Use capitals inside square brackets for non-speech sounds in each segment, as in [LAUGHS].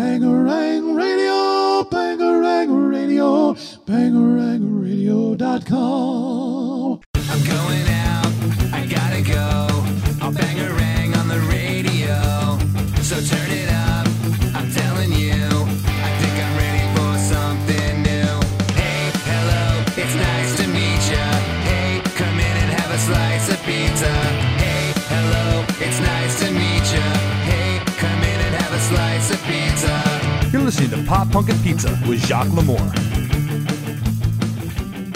Bangarang Radio, Bangarang Radio, bangarangradio.com. I'm going out, I gotta go. I'll bang a rang on the radio. So turn listening to Pop Punk and Pizza with Jacques Lamour.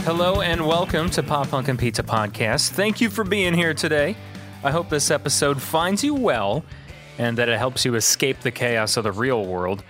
Hello and welcome to Pop Punk and Pizza Podcast. Thank you for being here today. I hope this episode finds you well and that it helps you escape the chaos of the real world,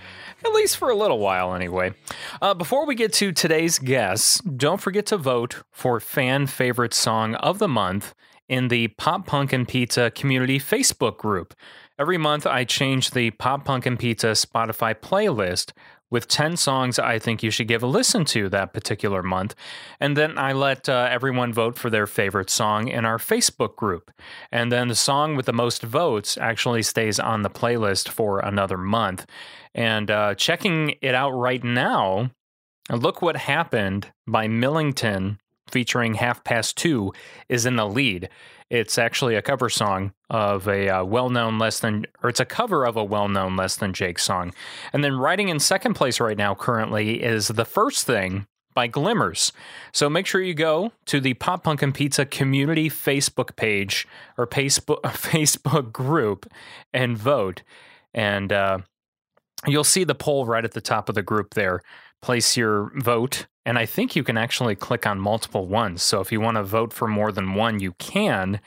at least for a little while anyway. Uh, before we get to today's guests, don't forget to vote for fan favorite song of the month in the Pop Punk and Pizza community Facebook group. Every month, I change the Pop Punk and Pizza Spotify playlist with 10 songs I think you should give a listen to that particular month. And then I let uh, everyone vote for their favorite song in our Facebook group. And then the song with the most votes actually stays on the playlist for another month. And uh, checking it out right now, Look What Happened by Millington featuring Half Past Two is in the lead. It's actually a cover song of a uh, well-known less than, or it's a cover of a well-known less than Jake song. And then riding in second place right now currently is the first thing by Glimmers. So make sure you go to the Pop Punk and Pizza community Facebook page or Facebook [LAUGHS] Facebook group and vote. And uh, you'll see the poll right at the top of the group there. Place your vote, and I think you can actually click on multiple ones. So if you want to vote for more than one, you can.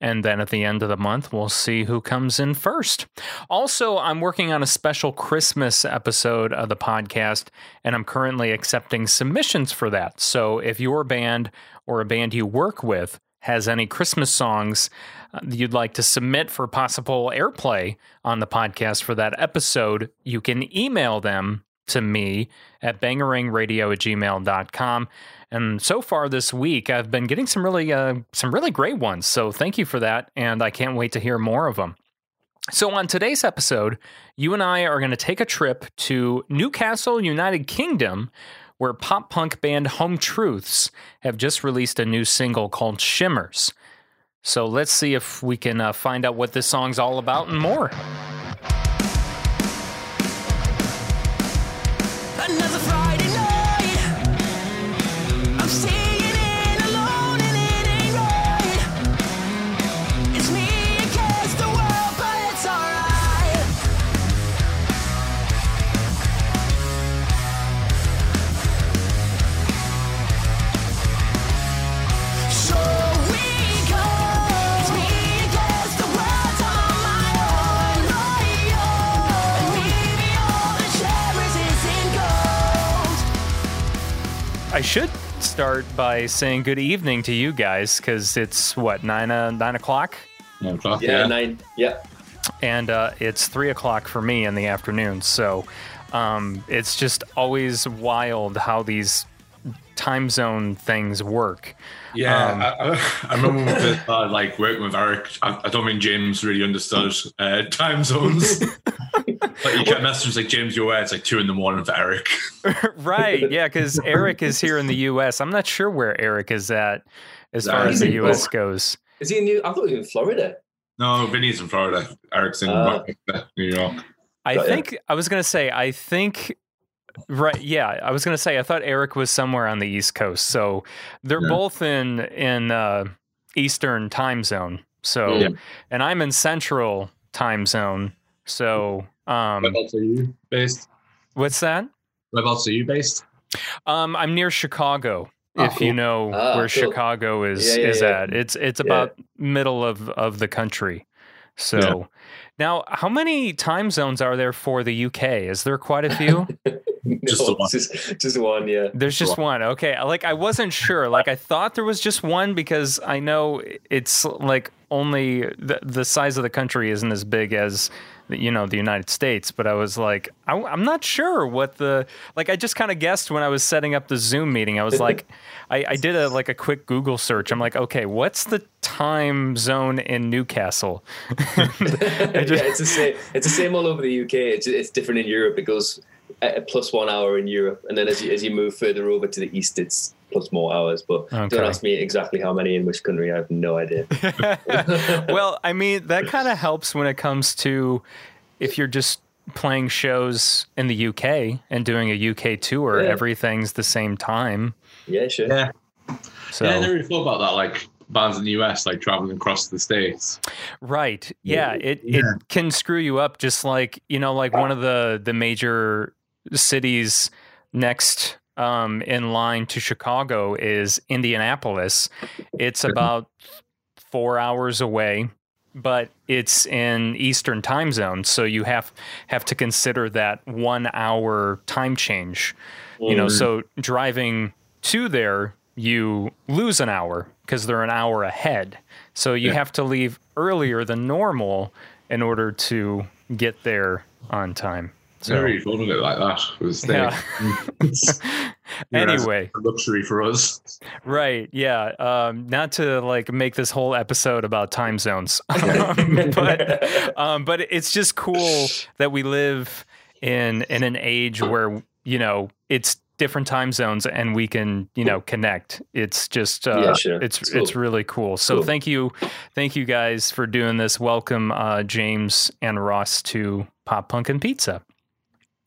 And then at the end of the month, we'll see who comes in first. Also, I'm working on a special Christmas episode of the podcast, and I'm currently accepting submissions for that. So if your band or a band you work with has any Christmas songs uh, you'd like to submit for possible airplay on the podcast for that episode, you can email them to me at bangarangradio at gmail.com. And so far this week, I've been getting some really, uh, some really great ones. So thank you for that. And I can't wait to hear more of them. So, on today's episode, you and I are going to take a trip to Newcastle, United Kingdom, where pop punk band Home Truths have just released a new single called Shimmers. So, let's see if we can uh, find out what this song's all about and more. Another Friday I should start by saying good evening to you guys because it's what nine uh, nine o'clock, Nine o'clock. Yeah, Yeah. nine. Yeah. and uh, it's three o'clock for me in the afternoon. So um, it's just always wild how these time zone things work. Yeah, Um, I, I, I remember when we first started like working with Eric. I, I don't think James really understood uh, time zones. [LAUGHS] like you get messages like James, you're aware it's like two in the morning for Eric. [LAUGHS] right? Yeah, because Eric is here in the U.S. I'm not sure where Eric is at as far as the U.S. York. goes. Is he in New? I thought he was in Florida. No, Vinny's in Florida. Eric's in Ah. New York. I Got ya. think I was gonna say I think right yeah I was gonna say I thought Eric was somewhere on the East Coast so they're Yeah. both in in uh, Eastern time zone so Yeah. and I'm in Central time zone so um Whereabouts are you based? what's that Whereabouts are you based? um I'm near Chicago Oh, if you know Ah, where cool. Chicago is Yeah, yeah, is yeah. at it's it's Yeah. about middle of of the country so Yeah. now how many time zones are there for the UK is there quite a few [LAUGHS] Just No, the one. Just, just one. Yeah. There's just one. Okay. Like I wasn't sure. Like I thought there was just one because I know it's like only the, the size of the country isn't as big as the- you know, the United States. But I was like, I, am not sure what the like. I just kind of guessed when I was setting up the Zoom meeting. I was like, [LAUGHS] I, I did a like a quick Google search. I'm like, okay, what's the time zone in Newcastle? [LAUGHS] [LAUGHS] yeah, it's the same. It's the same all over the UK. It's, it's different in Europe. It goes uh, plus one hour in Europe, and then as you, as you move further over to the east, it's plus more hours. But Okay. don't ask me exactly how many in which country. I have no idea. [LAUGHS] [LAUGHS] well, I mean, that kind of helps when it comes to if you're just playing shows in the UK and doing a UK tour, Yeah. everything's the same time. Yeah, sure. Yeah. So Yeah, I never really thought about that. Like bands in the US, like traveling across the states. right, yeah, it it can screw you up. Just like you know, like one of the the major cities next um, in line to Chicago is Indianapolis. It's about four hours away, but it's in Eastern time zone, so you have have to consider that one hour time change. You know, so driving to there, you lose an hour because they're an hour ahead. So you have to leave earlier than normal in order to get there on time. I never really thought of it like that. It was the, Yeah. [LAUGHS] Anyway. a luxury for us. Right. Yeah. Um, not to like make this whole episode about time zones, [LAUGHS] um, [LAUGHS] but um, but it's just cool that we live in in an age where you know it's different time zones and we can you know connect. It's just uh, Yeah, sure. it's It's it's really cool. So Cool. thank you, thank you guys for doing this. Welcome uh, James and Ross to Pop Punk and Pizza. Thank you for having us.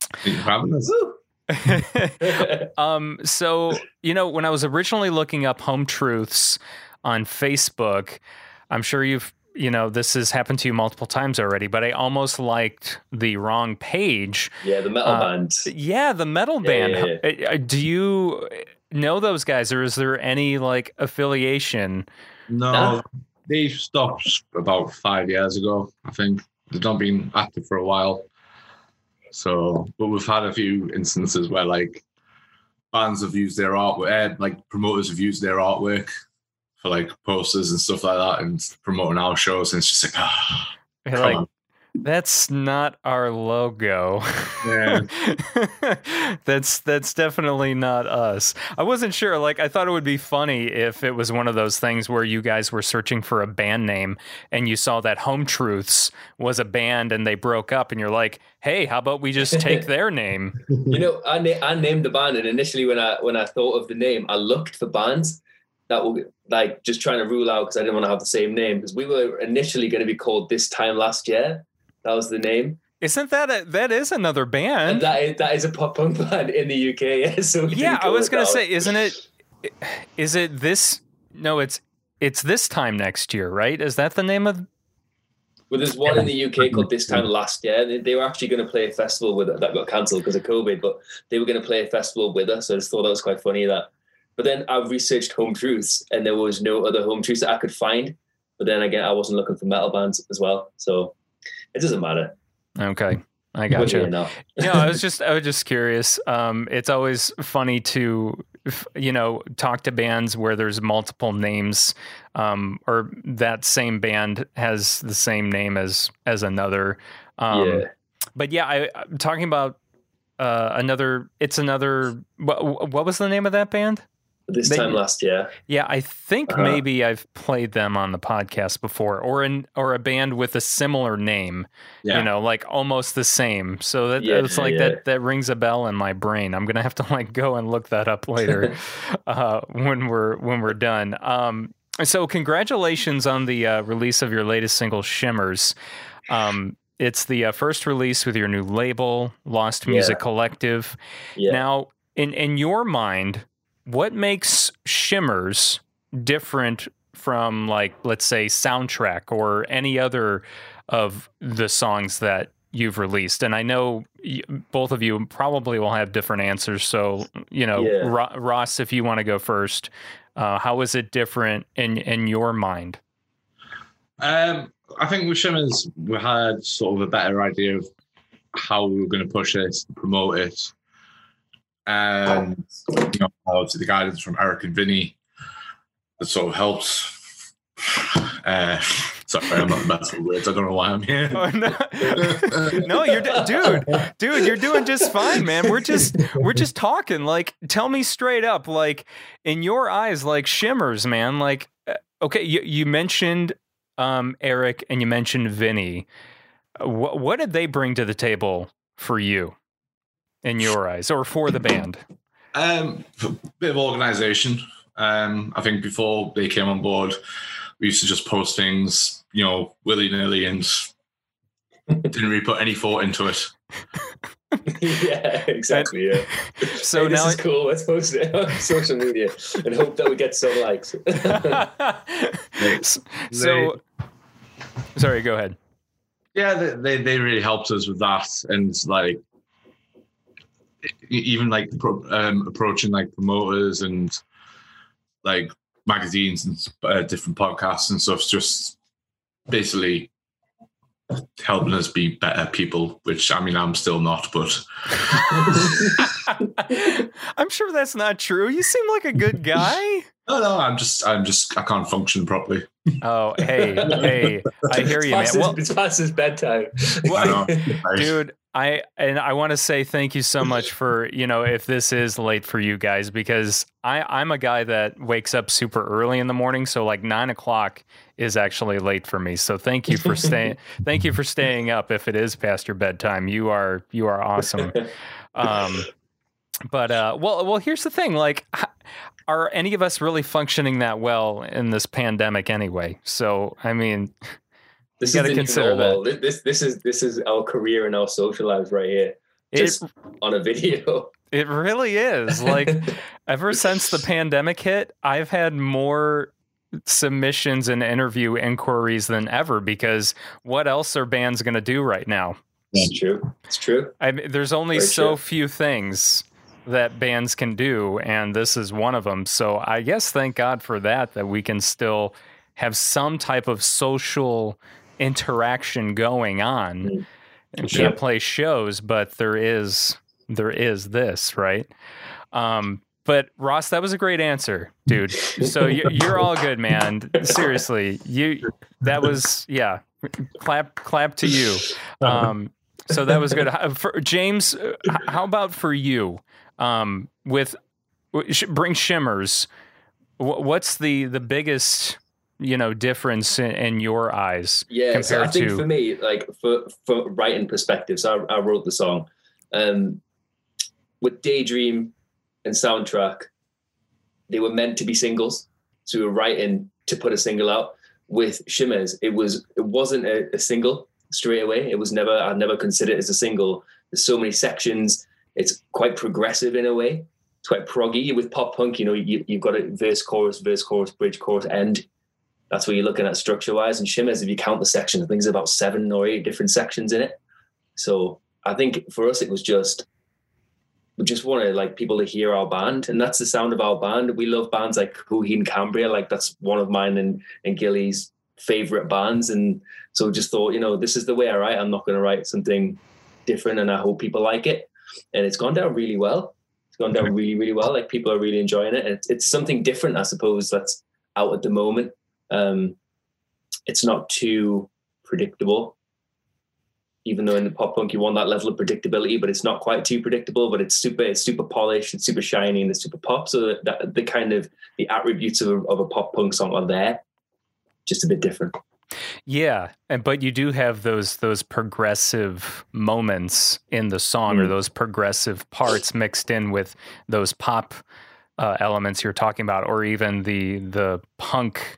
[LAUGHS] um, so you know, when I was originally looking up home truths on Facebook, I'm sure you've you know this has happened to you multiple times already, but I almost liked the wrong page. yeah, the metal Uh, band. Yeah, the metal Yeah, band. yeah, Uh, uh, Do you know those guys, or is there any like affiliation? No, Nah. they stopped about five years ago. I think they've not been active for a while. So, but we've had a few instances where like bands have used their artwork, eh, like promoters have used their artwork for like posters and stuff like that, and promoting our shows. And it's just like, ah, like, on. That's not our logo. Yeah. [LAUGHS] that's that's definitely not us. I wasn't sure. Like I thought it would be funny if it was one of those things where you guys were searching for a band name and you saw that Home Truths was a band and they broke up and you're like, "Hey, how about we just take [LAUGHS] their name?" You know, I, na- I named the band, and initially when I when I thought of the name, I looked for bands that were like just trying to rule out because I didn't want to have the same name because we were initially going to be called this time last year. That was the name, Isn't that a, that is another and band? that is that is a pop punk band in the UK. [LAUGHS] Yeah, so yeah, I was gonna that say, isn't it? Is it this? No, it's it's this time next year, right? Is that the name of? Well, there's one in the UK called This Time Last Year. They, they were actually going to play a festival with it that got cancelled because of COVID, but they were going to play a festival with us. So I just thought that was quite funny that. But then I researched home truths, and there was no other home truths that I could find. But then again, I wasn't looking for metal bands as well, so it doesn't matter. Okay, I We're gotcha. now. [LAUGHS] no, I was just I was just curious. Um, it's always funny to you know talk to bands where there's multiple names, um, or that same band has the same name as as another. Um, yeah, But yeah, I, I'm talking about uh, another. It's another. What, what was the name of that band? This they- time last year. Yeah, I think Uh-huh. maybe I've played them on the podcast before, or an or a band with a similar name. yeah. You know, like almost the same. So that Yeah, it's like yeah. that that rings a bell in my brain. I'm gonna have to like go and look that up later [LAUGHS] uh, when we're when we're done. Um, so congratulations on the uh, release of your latest single, Shimmers. Um, it's the uh, first release with your new label, Lost Music. Collective. Now, in in your mind, what makes Shimmers different from like let's say Soundtrack or any other of the songs that you've released? And I know y- both of you probably will have different answers. So, you know, Yeah. Ro- Ross, if you want to go first, uh, how is it different in in your mind? Um, I think with Shimmers, we had sort of a better idea of how we were going to push it, promote it. And, you know, obviously the guidance from Eric and Vinny that sort of helps. [SIGHS] Uh, Sorry, I'm not best with words. I don't know why I'm here. Oh, no. [LAUGHS] no, you're dude, dude, you're doing just fine, man. We're just we're just talking. Like, tell me straight up, like in your eyes, like shimmers, man. Like, uh, okay, you you mentioned um, Eric and you mentioned Vinny. What what did they bring to the table for you, in your eyes, or for the band? Um, bit of organisation. Um, I think before they came on board, we used to just post things, you know, willy nilly, and didn't really put any thought into it. [LAUGHS] yeah, exactly. Yeah. [LAUGHS] So Hey, this now, is cool. Let's post it on [LAUGHS] social media and hope that we get some likes. so sorry, go ahead. Yeah, they, they they really helped us with that, and like even like um, approaching like promoters and like magazines and uh, different podcasts and stuff. Just basically helping us be better people. Which I mean, I'm still not, but [LAUGHS] I'm sure that's not true. You seem like a good guy. no, no, I'm just I'm just I can't function properly. Oh, hey, hey, I hear you, man. It's past, Well, his, it's past his bedtime. I know. [LAUGHS] Dude, I and I want to say thank you so much [LAUGHS] for you know if this is late for you guys because I I'm a guy that wakes up super early in the morning, so like nine o'clock is actually late for me. So thank you for staying. [LAUGHS] thank you for staying up if it is past your bedtime. You are you are awesome. Um, but uh, well, well, here's the thing. Like, are any of us really functioning that well in this pandemic anyway? So, I mean, This You is gotta new consider normal. This, this this is this is our career and our social lives right here. it Just on a video. it really is. Like, [LAUGHS] ever since the pandemic hit, I've had more submissions and interview inquiries than ever because what else are bands going to do right now? It's true. It's true. I mean, there's only Very so true. few things that bands can do, and this is one of them. So I guess thank God for that, that we can still have some type of social interaction going on. Mm. And Sure. can't play shows, but there is there is this right. Um, but Ross, that was a great answer, dude. So you, you're all good, man. Seriously, you that was yeah. Clap clap to you. Um, so that was good. Uh, For, James, uh, how about for you? Um, with bring shimmers. What's the the biggest you know difference in, in your eyes Yeah, so I think to for me, like for for writing perspectives, I, I wrote the song. Um, with Daydream and soundtrack, they were meant to be singles, so we were writing to put a single out. With Shimmers, it was it wasn't a, a single straight away. It was never I never considered it as a single. There's so many sections. It's quite progressive in a way. It's quite proggy with pop punk. You know, you, you've got a verse, chorus, verse, chorus, bridge, chorus, end that's what you're looking at structure wise. And Shimmers, if you count the sections, I think there's about seven or eight different sections in it. So I think for us, it was just, we just wanted like people to hear our band. And that's the sound of our band. We love bands like Coheed and Cambria. Like that's one of mine and, and Gilly's favorite bands. And so we just thought, you know, this is the way I write. I'm not going to write something different. And I hope people like it. And it's gone down really well. It's gone down really, really well. Like people are really enjoying it. And it's, it's something different, I suppose, that's out at the moment um, it's not too predictable. Even though in the pop punk you want that level of predictability, but it's not quite too predictable. But it's super, it's super polished, it's super shiny, and it's super pop. So that, that the kind of the attributes of a, of a pop punk song are there, just a bit different. Yeah, and but you do have those those progressive moments in the song, or Mm. those progressive parts mixed in with those pop uh, elements you're talking about, or even the the punk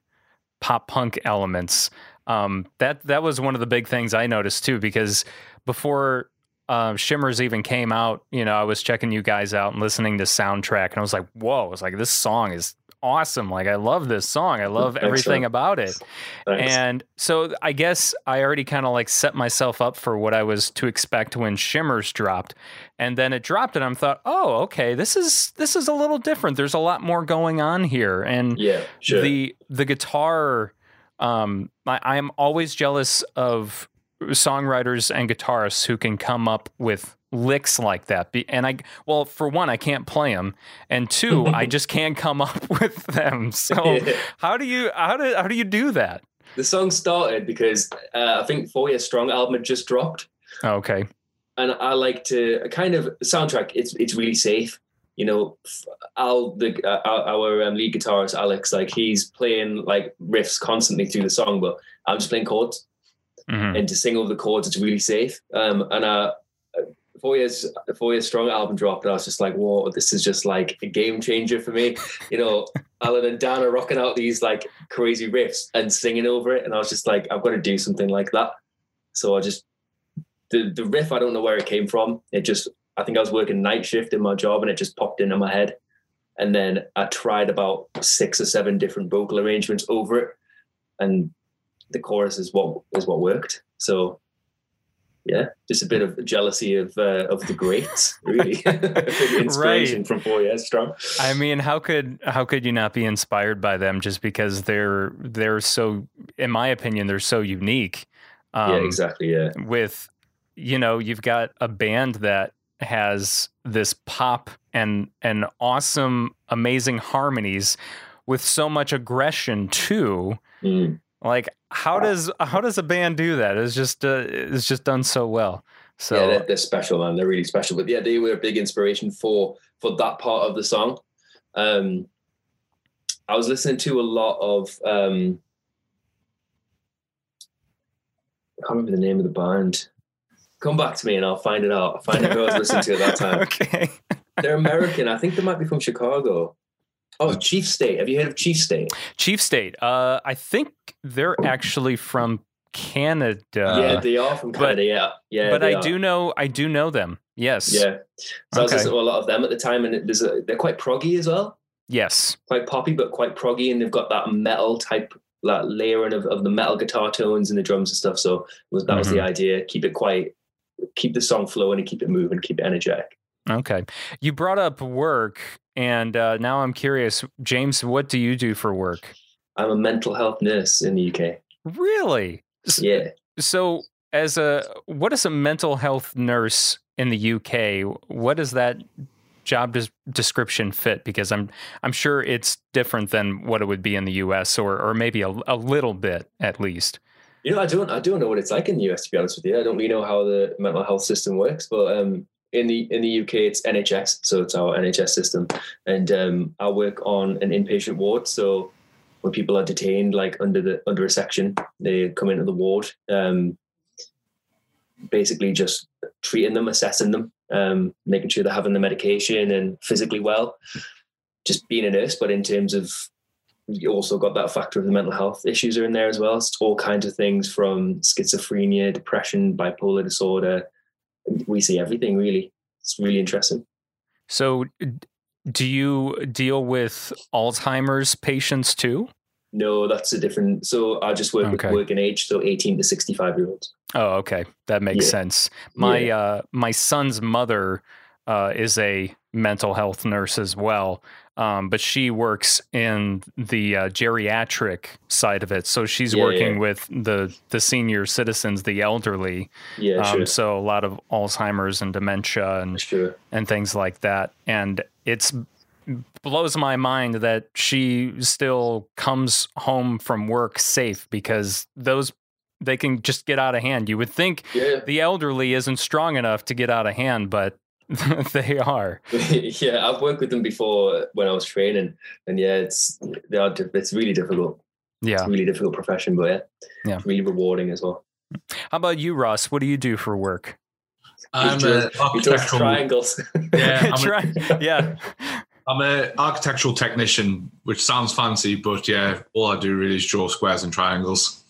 pop punk elements. Um, that that was one of the big things I noticed too, because before uh, Shimmers even came out, you know, I was checking you guys out and listening to soundtrack, and I was like, "Whoa!" I was like, "This song is awesome! Like, I love this song. I love everything Excellent. about it." Thanks. And so I guess I already kind of like set myself up for what I was to expect when Shimmers dropped. And then it dropped and I'm thought, "Oh, okay, this is this is a little different. There's a lot more going on here." And yeah, sure. the the guitar um I, I'm always jealous of songwriters and guitarists who can come up with licks like that. And I well, for one, I can't play them, and two, I [LAUGHS] just can't come up [LAUGHS] with them. So how do you how do how do you do that? the song started because uh, I think Four Years Strong album had just dropped, Oh, okay. and I like to kind of soundtrack. It's it's really safe. You know, Al, the uh, our, um, lead guitarist Alex, like he's playing like riffs constantly through the song, but I'm just playing chords. Mhm. and to sing over the chords, it's really safe. Um, and uh, four years, four years strong album dropped, and I was just like, "Whoa, this is just like a game changer for me." You know, [LAUGHS] Alan and Dan are rocking out these like crazy riffs and singing over it, and I was just like, "I've got to do something like that." So I just the the riff, I don't know where it came from. It just, I think I was working night shift in my job, and it just popped into my head. And then I tried about six or seven different vocal arrangements over it, and the chorus is what is what worked. So yeah, just a bit of jealousy of uh, of the greats, [LAUGHS] really. A bit of inspiration Right. from Four Years Strong. I mean, how could how could you not be inspired by them just because they're they're so, in my opinion, they're so unique. Um, yeah, exactly. Yeah, With, you know, you've got a band that has this pop and and awesome, amazing harmonies with so much aggression too. Mm. Like, how does how does a band do that? It's just uh, it's just done so well. So yeah, they're, they're special, man. They're really special. But yeah, they were a big inspiration for for that part of the song. Um, I was listening to a lot of. Um, I can't remember the name of the band. Come back to me and I'll find it out. I'll find out who I was listening to at that time. [LAUGHS] okay. They're American. I think they might be from Chicago. Oh, Chief State. Have you heard of Chief State? Chief State. Uh, I think they're actually from Canada. yeah, they are from but- Canada. yeah, yeah. but I are. do know I do know them. Yes. Yeah. So I was listening to a lot of them at the time, and there's a, they're quite proggy as well. Yes. Quite poppy, but quite proggy, and they've got that metal type, that layering of, of the metal guitar tones and the drums and stuff. So was, that was the Mm-hmm. idea. Keep it quite, keep the song flowing and keep it moving, keep it energetic. Okay. You brought up work, and uh, now I'm curious, James. What do you do for work? I'm a mental health nurse in the UK. Really? Yeah. So, as a what is a mental health nurse in the UK? What does that job des- description fit? Because I'm I'm sure it's different than what it would be in the US, or or maybe a, a little bit at least. You know, I don't, I don't know what it's like in the US. To be honest with you, I don't really know how the mental health system works. But um, in the in the UK, it's NHS, so it's our NHS system, and um, I work on an inpatient ward. So when people are detained, like under the under a section, they come into the ward. Um, basically, just treating them, assessing them, um, making sure they're having the medication and physically well. Just being a nurse, but in terms of you also got that factor of the mental health issues are in there as well. It's all kinds of things from schizophrenia, depression, bipolar disorder. We see everything really. It's really interesting. So, do you deal with Alzheimer's patients too? No, that's a different. So I just work Okay. with working age, so 18 to 65 year olds. Oh, okay, that makes Yeah. sense. My Yeah. uh, my son's mother uh, is a mental health nurse as well, um, but she works in the uh, geriatric side of it. So she's Yeah, working yeah. with the the senior citizens, the elderly. Yeah, um, sure. So a lot of Alzheimer's and dementia and Sure. and things like that. And it's blows my mind that she still comes home from work safe because those they can just get out of hand. You would think Yeah. the elderly isn't strong enough to get out of hand, but [LAUGHS] they are. [LAUGHS] yeah, I've worked with them before when I was training, and yeah, it's they are. It's really difficult. Yeah. It's a really difficult profession, but yeah, Yeah. it's really rewarding as well. How about you, Ross? What do you do for work? I'm He an does- he does architectural. triangles. [LAUGHS] Yeah, I'm a, Try- yeah. I'm a architectural technician, which sounds fancy, but yeah, all I do really is draw squares and triangles.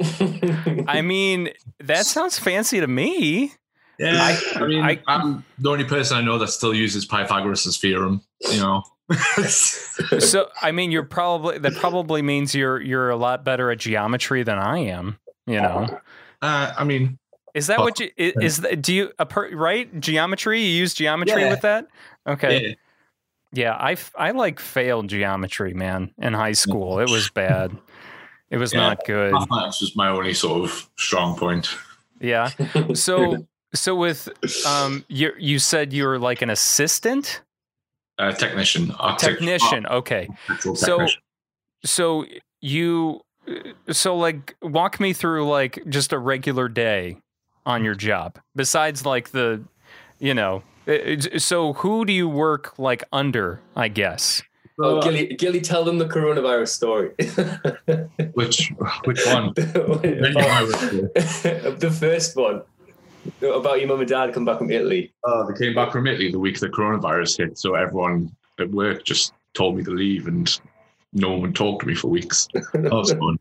I mean, that sounds fancy to me. Yeah, I, I mean, I- I, am the only person I know that still uses Pythagoras' theorem. You know, [LAUGHS] So, I mean, you're probably that probably means you're you're a lot better at geometry than I am. You know, uh, I mean, is that what you i- is? that- Do you a per, right geometry? You use geometry Yeah. with that? Okay. yeah, Yeah, I like failed geometry, man, in high school. It was bad. It was Yeah. not good. mathematics was my only sort of strong point. Yeah. [LAUGHS] So so with um [SIGHS] you you said you were like an assistant Uh, technician, architect- technician. Okay. architectural So- technician. So you so like walk me through like just a regular day on your job besides like the you know it- it- so who do you work like under i guess Oh, Uh, Gilly, Gilly, tell them the coronavirus story. which which one? [LAUGHS] about, [LAUGHS] the first one about your mum and dad come back from Italy. Oh, they came back from Italy the week the coronavirus hit, so everyone at work just told me to leave, and no one would talk to me for weeks. That was [LAUGHS] fun.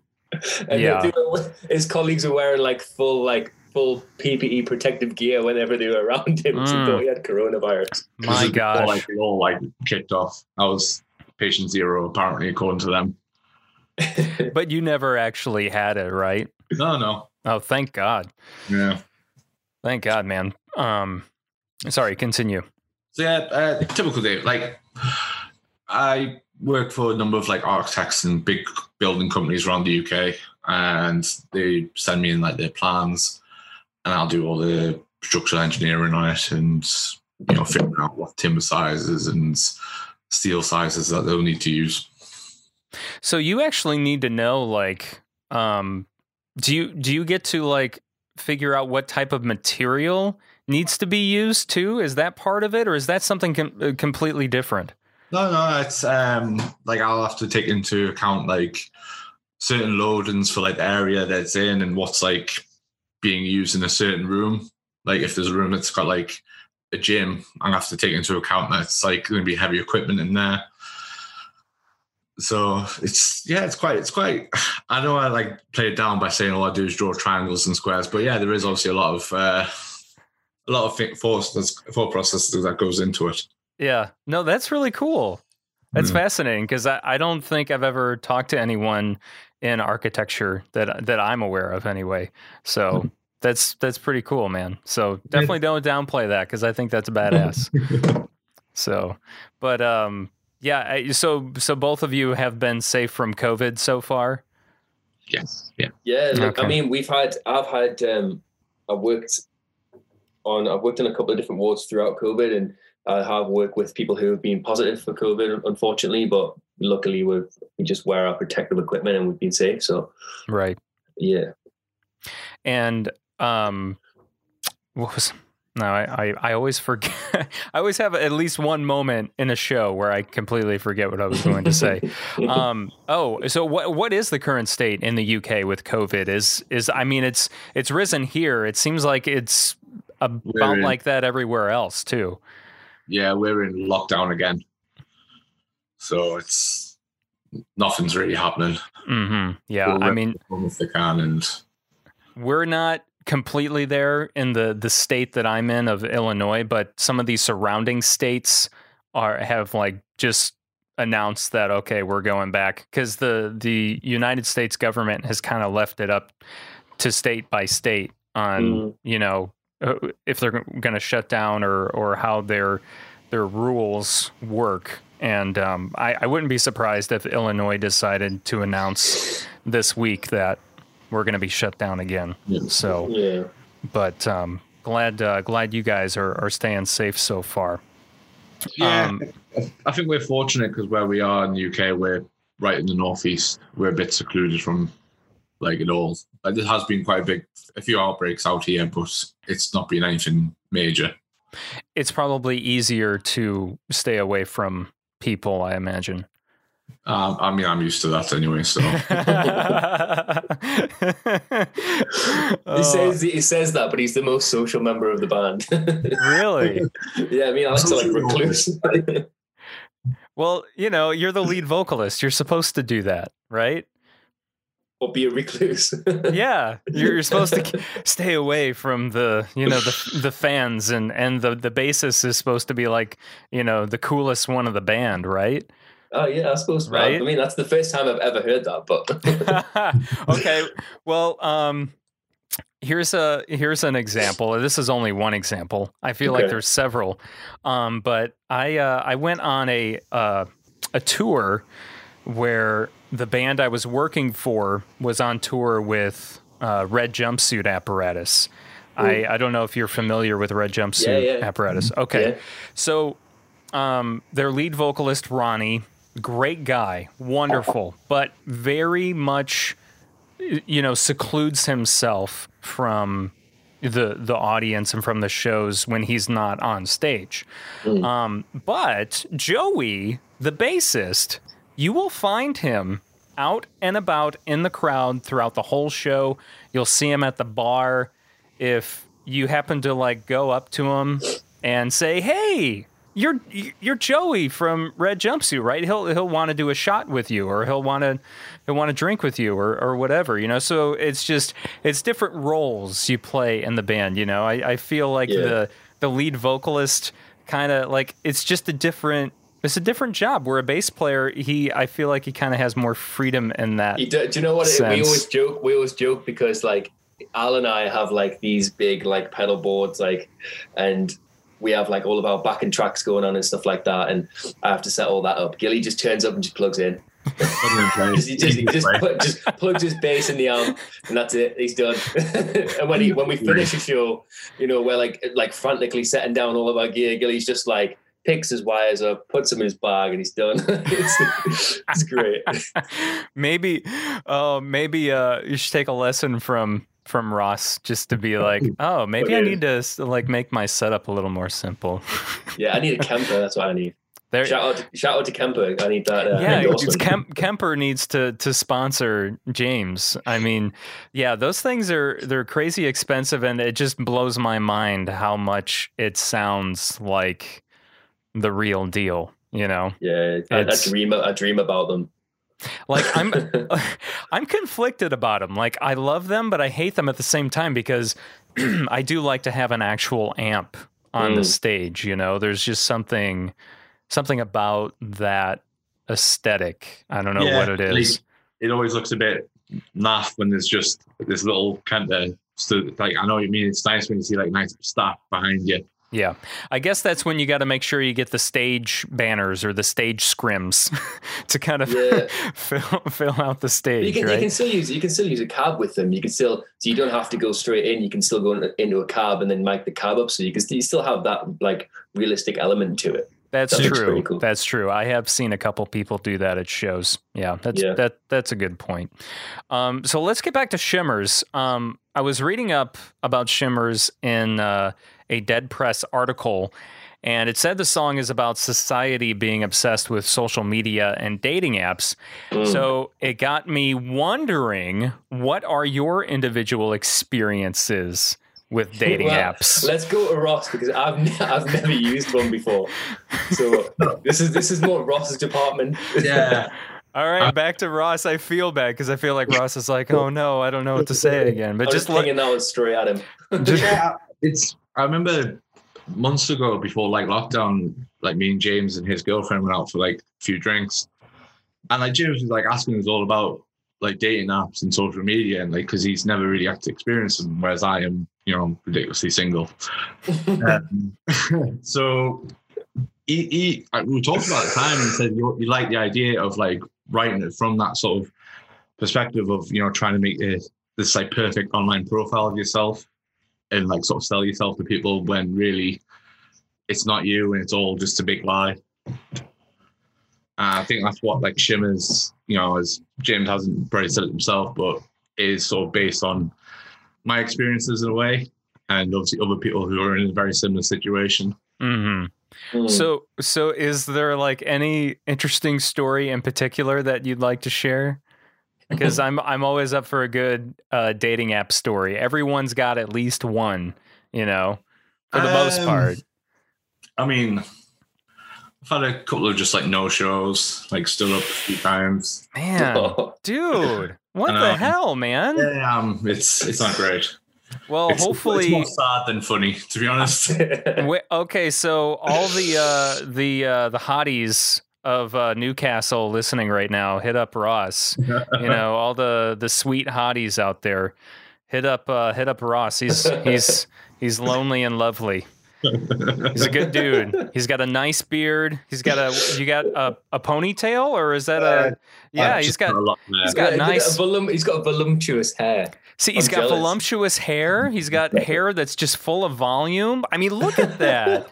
And Yeah. they- they- his colleagues were wearing like full like full PPE protective gear whenever they were around him. So Mm. he thought he had coronavirus. my All, gosh like, they all like kicked off. I was patient zero, apparently, according to them. but you never actually had it right No, no, oh thank god yeah. Thank god man um sorry continue So yeah, uh, typical day. Like I work for a number of like architects and big building companies around the UK, and they send me in like their plans, and I'll do all the structural engineering on it, and you know, figure out what timber sizes and steel sizes that they'll need to use. So you actually need to know like um do you do you get to like figure out what type of material needs to be used too? Is that part of it or is that something com- uh, completely different? No, no, it's um like I'll have to take into account like certain loadings for like the area that it's in and what's like being used in a certain room. Like if there's a room that's got like a gym, I'm have to take into account that it's like going to be heavy equipment in there. So it's yeah, it's quite it's quite. [SIGHS] I know I like play it down by saying all I do is draw triangles and squares, but yeah, there is obviously a lot of uh, a lot of force thought processes that goes into it. Yeah. No, that's really cool. That's Mm. fascinating because I, I don't think I've ever talked to anyone in architecture that that I'm aware of anyway. So that's that's pretty cool, man. So definitely don't downplay that because I think that's [LAUGHS] badass. so, but um, yeah. So so both of you have been safe from COVID so far. Yes, yeah. Yeah, look, Okay. I mean, we've had, I've had, um, I've worked on, I've worked in a couple of different wards throughout COVID, and I have worked with people who have been positive for COVID, unfortunately, but luckily we've, we just wear our protective equipment and we've been safe. So, Right. yeah. And um, what was no? I, I I always forget. [LAUGHS] I always have at least one moment in a show where I completely forget what I was going to say. [LAUGHS] um, oh, so what what is the current state in the UK with COVID? Is is I mean it's it's risen here. It seems like it's about We're in- like that everywhere else too. yeah, we're in lockdown again. So it's nothing's really happening. hmm Yeah, We'll I mean them if they can, and we're not completely there in the the state that I'm in of Illinois, but some of these surrounding states are have like just announced that okay, we're going back because the the United States government has kind of left it up to state by state on Mhm. you know uh, if they're going to shut down or or how their their rules work. And um, I, I wouldn't be surprised if Illinois decided to announce this week that we're going to be shut down again. Yeah. So, Yeah. but um, glad uh, glad you guys are, are staying safe so far. yeah, Um, I think we're fortunate because where we are in the UK, we're right in the northeast. We're a bit secluded from like it all. Like, there has been quite a big, a few outbreaks out here, but it's not been anything major. It's probably easier to stay away from people, I imagine. Um, I mean, I'm used to that anyway. So [LAUGHS] He says he says that, but he's the most social member of the band. [LAUGHS] really? yeah, I mean, I like to like recluse. Well, you know, you're the lead vocalist. You're supposed to do that, right? or be a recluse. [LAUGHS] Yeah, you're, you're supposed to stay away from the, you know, the the fans, and and the the bassist is supposed to be like, you know, the coolest one of the band, right? Oh yeah, I suppose. Right? I mean, that's the first time I've ever heard that. But [LAUGHS] [LAUGHS] okay. Well, um, here's a here's an example. This is only one example. I feel like there's several. Um, but I uh, I went on a uh, a tour where the band I was working for was on tour with uh, Red Jumpsuit Apparatus. I, I don't know if you're familiar with Red Jumpsuit Yeah, yeah. Apparatus. Okay. Yeah. So, um, their lead vocalist Ronnie, great guy, wonderful, but very much you know, secludes himself from the the audience and from the shows when he's not on stage. Um, but Joey, the bassist, you will find him out and about in the crowd throughout the whole show. You'll see him at the bar. If you happen to like go up to him and say, "Hey, you're you're Joey from Red Jumpsuit, right?" He'll he'll want to do a shot with you, or he'll want to he'll want to drink with you, or or whatever, you know. So it's just it's different roles you play in the band. You know, I, I feel like Yeah. the the lead vocalist kind of like it's just a different it's a different job. Where a bass player, he I feel like he kind of has more freedom in that. You do, do you know what? It, we always joke. We always joke because like Al and I have like these big like pedal boards, like, and we have like all of our backing tracks going on and stuff like that. And I have to set all that up. Gilly just turns up and just plugs in. Just, [LAUGHS] he just, he just, pl- just plugs his bass in the amp, and that's it. He's done. [LAUGHS] and when he when we finish a show, you know, we're like like frantically setting down all of our gear. Gilly's just like picks his wires up, puts them in his bag, and he's done. [LAUGHS] it's, it's great. maybe, uh, maybe uh, you should take a lesson from from Ross just to be [LAUGHS] like, oh, maybe I need to like make my setup a little more simple. Yeah, I need a Kemper. That's what I need. [LAUGHS] There, Shout out, to, shout out to Kemper. I need that. Uh, yeah. Kemp, Kemper needs to to sponsor James. I mean, yeah, those things are they're crazy expensive, and it just blows my mind how much it sounds like the real deal. You know, yeah, I, I dream. I dream about them. Like I'm [LAUGHS] [LAUGHS] I'm conflicted about them. Like I love them, but I hate them at the same time because [CLEARS THROAT] I do like to have an actual amp on the Mm. stage. You know, there's just something something about that aesthetic. I don't know Yeah, what it is. it always looks a bit naff when there's just this little kind of so like I know what you mean. It's nice when you see like nice staff behind you. Yeah. I guess that's when you got to make sure you get the stage banners or the stage scrims [LAUGHS] to kind of Yeah. [LAUGHS] fill, fill out the stage, you can, right? you can still use you can still use a cab with them. You can still so you don't have to go straight in. You can still go in- into a cab and then mic the cab up, so you can you still have that like realistic element to it. That's That true. cool. That's true. I have seen a couple people do that at shows. Yeah, that's Yeah. that that's a good point. Um, so let's get back to Shimmers. Um, I was reading up about Shimmers in uh, a Dead Press article, and it said the song is about society being obsessed with social media and dating apps. Mm. So it got me wondering, what are your individual experiences with [LAUGHS] dating Well, apps? Let's go to Ross because I've ne- I've never used one before. So [LAUGHS] this is this is more Ross's department. Yeah. [LAUGHS] All right, uh, back to Ross. I feel bad because I feel like Ross is like, oh no, I don't know what to say again. I But was just just look. thinking that was straight at him. yeah, it's. I remember months ago before like lockdown, like me and James and his girlfriend went out for like a few drinks, and like James was like asking us all about like dating apps and social media, and like because he's never really had to experience them, whereas I am, you know, ridiculously single. [LAUGHS] Um, so he, he we talked about the time and said you, you like the idea of like writing it from that sort of perspective of you know trying to make a, this like perfect online profile of yourself and like sort of sell yourself to people when really it's not you and it's all just a big lie. Uh, I think that's what like Shimmers, you know, as James hasn't probably said it himself, but is sort of based on my experiences in a way, and obviously other people who are in a very similar situation. hmm Mm. So, so is there like any interesting story in particular that you'd like to share? [LAUGHS] Because I'm I'm always up for a good uh, dating app story. Everyone's got at least one, you know, for the most Um, part. I mean, I've had a couple of just like no shows, like stood up a few times. Man, [LAUGHS] dude, what the hell, man? Yeah, um, it's it's not great. Well, It's, hopefully, it's more sad than funny, to be honest. [LAUGHS] Okay, so all the uh, the uh, the hotties of uh, Newcastle listening right now, hit up Ross. You [LAUGHS] know, all the the sweet hotties out there, hit up uh, hit up Ross. He's he's he's lonely and lovely. He's a good dude. He's got a nice beard. He's got a you got a, a ponytail or is that a yeah? I've He's just got a lot he's got nice- a volum- he's got voluptuous hair. see he's I'm got jealous. voluptuous hair. He's got [LAUGHS] hair that's just full of volume. I mean, look at that,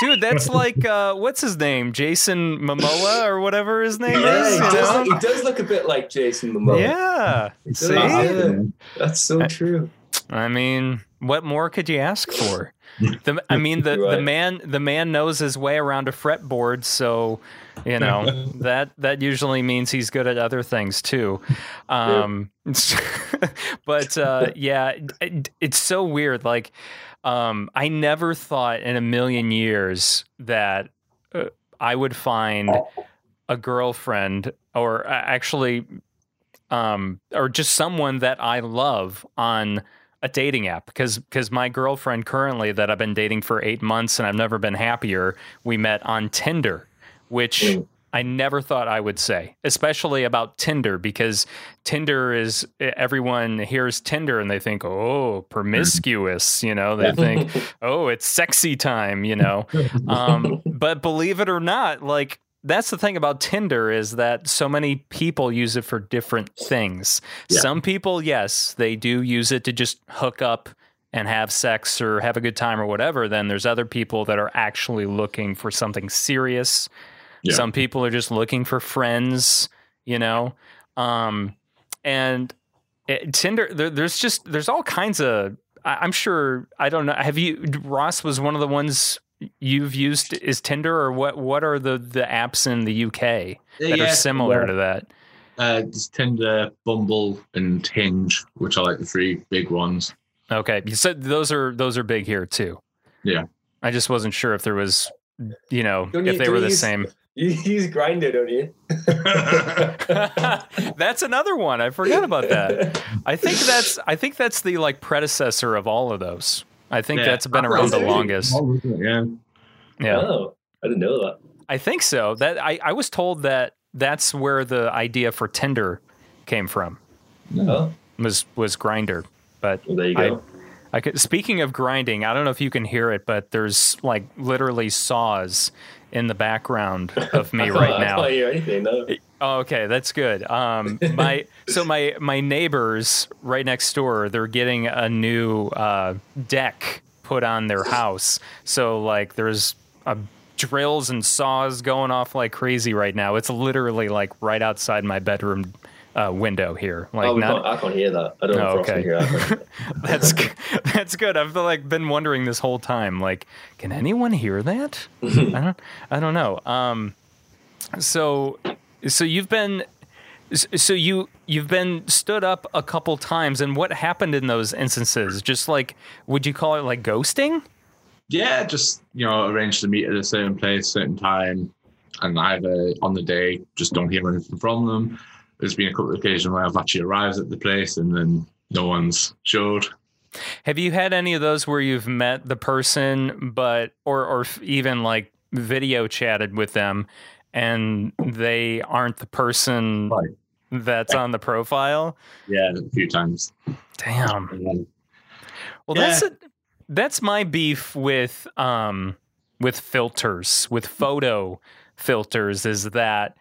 dude. That's [LAUGHS] like uh, what's his name, Jason Momoa or whatever his name Yeah, is. he does, look, he does look a bit like Jason Momoa. Yeah. See, Yeah. That's so true. I mean, what more could you ask for? The, I [LAUGHS] mean, the, You're the man the man knows his way around a fretboard, so you know [LAUGHS] that that usually means he's good at other things too. Um, [LAUGHS] but uh, yeah, it, it's so weird. Like, um, I never thought in a million years that uh, I would find a girlfriend or uh, actually um, or just someone that I love on a dating app because because my girlfriend currently that I've been dating for eight months and I've never been happier. We met on Tinder, which Mm. I never thought I would say, especially about Tinder because Tinder is everyone hears Tinder and they think, oh, promiscuous, you know, they think, [LAUGHS] oh, it's sexy time, you know. Um, [LAUGHS] but believe it or not, like that's the thing about Tinder is that so many people use it for different things. Yeah. Some people, yes, they do use it to just hook up and have sex or have a good time or whatever. Then there's other people that are actually looking for something serious. Yeah. Some people are just looking for friends, you know. Um, and it, Tinder, there, there's just there's all kinds of. I, I'm sure I don't know. Have you Ross was one of the ones you've used is Tinder or what? What are the the apps in the UK that are similar to that? Uh, there's Tinder, Bumble, and Hinge, which are like the three big ones. Okay, you said those are those are big here too. Yeah. I just wasn't sure if there was, you know, Don't if they were the use- same. [LAUGHS] You use Grindr, don't you? [LAUGHS] that's another one. I forgot about that. I think that's I think that's the like predecessor of all of those. I think Yeah. that's been oh, around the longest. Yeah. Yeah. Oh, I didn't know that. I think so. That I, I was told that that's where the idea for Tinder came from. Oh, Was was Grindr. But well, there you go. I could, speaking of grinding, I don't know if you can hear it, but there's like literally saws in the background of me [LAUGHS] oh, right I now. can't hear anything. No. Oh, okay, that's good. Um, [LAUGHS] my so my my neighbors right next door, they're getting a new uh, deck put on their house. So like, there's uh, drills and saws going off like crazy right now. It's literally like right outside my bedroom uh, window here. Like oh, not I can't hear that. I don't know Oh, if okay. that. [LAUGHS] that's that's good. I've like been wondering this whole time. Like, can anyone hear that? [LAUGHS] I don't. I don't know. Um, so, so you've been, so you you've been stood up a couple times, and what happened in those instances? Just like, would you call it like ghosting? Yeah, just you know, arrange to meet at a certain place, certain time, and either on the day just don't hear anything from them. There's been a couple of occasions where I've actually arrived at the place and then no one's showed. Have you had any of those where you've met the person, but or or even like video chatted with them, and they aren't the person Right. that's on the profile? Yeah, a few times. Damn. Well, that's a, that's my beef with um with filters, with photo filters is that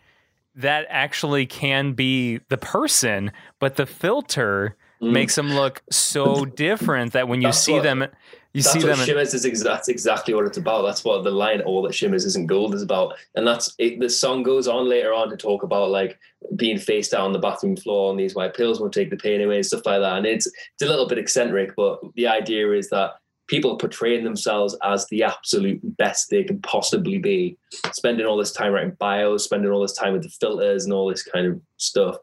that actually can be the person, but the filter Mm. makes them look so [LAUGHS] different that when you That's see what- them you that's see what them Shimmers is. Ex- that's exactly what it's about. That's what the line "All that shimmers isn't gold" is about. And that's it, the song goes on later on to talk about like being face down on the bathroom floor and these white pills won't take the pain away and stuff like that. And it's it's a little bit eccentric, but the idea is that people portraying themselves as the absolute best they can possibly be, spending all this time writing bios, spending all this time with the filters and all this kind of stuff,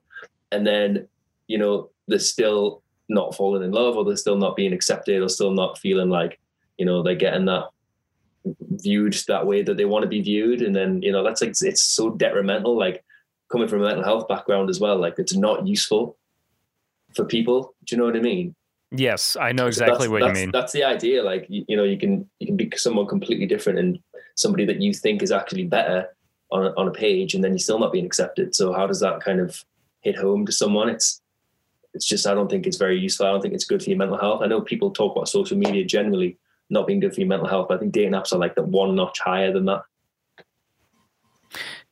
and then you know they're still not falling in love or they're still not being accepted or still not feeling like you know they're getting that viewed that way that they want to be viewed. And then you know that's like it's so detrimental like coming from a mental health background as well like it's not useful for people. Do you know what i mean? Yes, I know So exactly that's- what you mean. that's the idea like you, you know you can you can be someone completely different and somebody that you think is actually better on a, on a page and then you're still not being accepted. So how does that kind of hit home to someone? It's it's just i don't think it's very useful i don't think it's good for your mental health i know people talk about social media generally not being good for your mental health. but I think dating apps are like the one notch higher than that.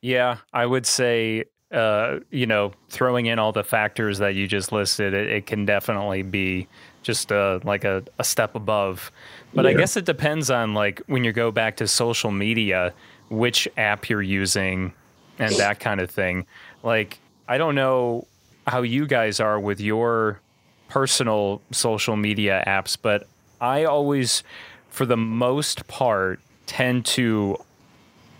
Yeah, I would say, uh, you know, throwing in all the factors that you just listed, it, it can definitely be just uh, like a, a step above. But I guess it depends on like when you go back to social media, which app you're using and that kind of thing. Like, I don't know how you guys are with your personal social media apps, but I always, for the most part, tend to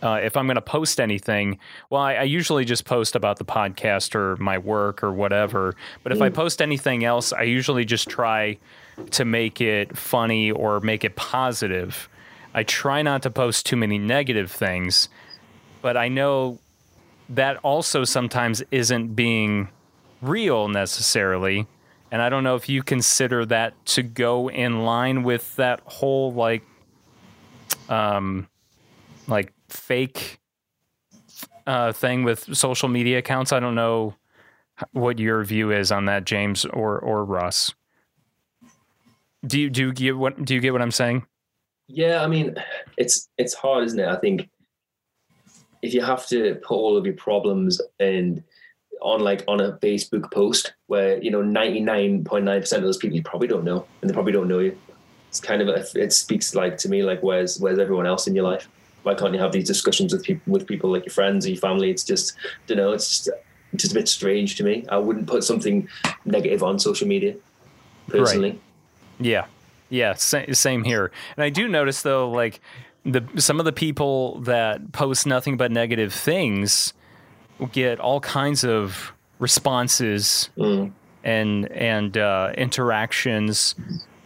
uh, if I'm going to post anything, well, I, I usually just post about the podcast or my work or whatever. But if I post anything else, I usually just try to make it funny or make it positive. I try not to post too many negative things, but I know that also sometimes isn't being real necessarily. And I don't know if you consider that to go in line with that whole like um like fake uh thing with social media accounts. I don't know what your view is on that, James or or Russ. Do you do you get what do you get what I'm saying? Yeah, I mean, it's it's hard, isn't it? I think if you have to put all of your problems and on like on a Facebook post where you know ninety nine point nine percent of those people you probably don't know and they probably don't know you. It's kind of a, it speaks like to me like where's where's everyone else in your life? Why can't you have these discussions with people with people like your friends or your family? It's just don't know. It's just just a bit strange to me. I wouldn't put something negative on social media personally. Yeah, yeah, same, same here. And I do notice though, like the some of the people that post nothing but negative things get all kinds of responses Mm. and and uh, interactions,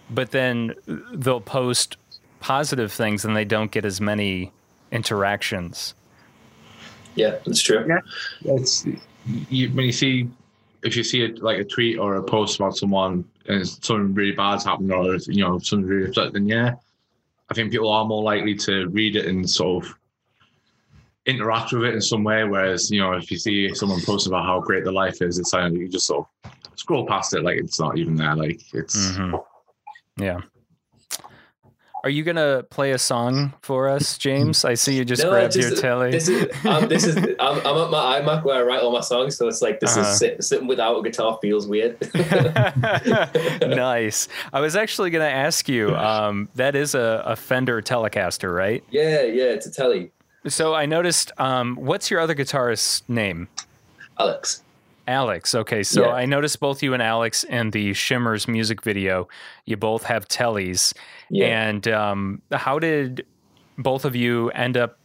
but then they'll post positive things and they don't get as many interactions. Yeah, that's true. Yeah. it's you, when you see if you see it like a tweet or a post about someone and something really bad's happened or you know something really upset, then yeah, I think people are more likely to read it and sort of interact with it in some way. Whereas you know if you see someone posting about how great their life is, it's like you just sort of scroll past it like it's not even there. Like it's Mhm. Yeah. Are you gonna play a song for us, James? I see you just No, grabbed just- your telly. This is um, this is [LAUGHS] I'm, I'm at my iMac where I write all my songs, so it's like this Uh-huh. is sit, sitting without a guitar feels weird. [LAUGHS] [LAUGHS] nice. I was actually going to ask you. Um, that is a, a Fender Telecaster, right? yeah, yeah, it's a telly, So I noticed. Um, what's your other guitarist's name? Alex. Alex. Okay, so Yeah. I noticed both you and Alex in the Shimmers music video. You both have tellies, Yeah, and um, how did both of you end up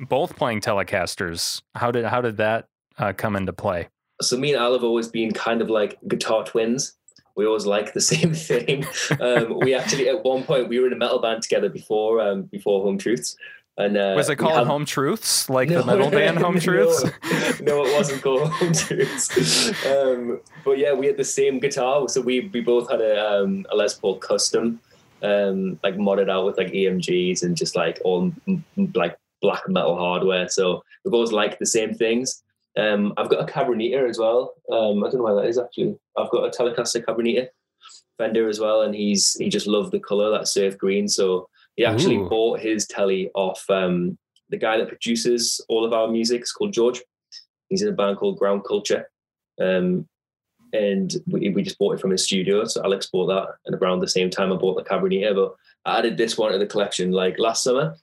both playing Telecasters? How did how did that uh, come into play? so me and Al have always been kind of like guitar twins. We always like the [LAUGHS] same thing. Um, we actually at one point we were in a metal band together before um, before Home Truths, and uh, Was it called had- Home Truths, like No, the metal [LAUGHS] band Home Truths? [LAUGHS] no, it wasn't called Home Truths. [LAUGHS] Um, but yeah, we had the same guitar, so we we both had a, um, a Les Paul custom, um, like modded out with like EMGs and just like all like black metal hardware. So we both like the same things. Um, I've got a Cabronita as well. Um, I don't know why that is actually. I've got a Telecaster Cabronita Fender as well, and he's he just loved the color that surf green. So he actually Ooh. bought his telly off um, the guy that produces all of our music. It's called George. He's in a band called Ground Culture. Um, and we, we just bought it from his studio. So Alex bought that, and around the same time I bought the Cabernet. But I added this one to the collection like last summer.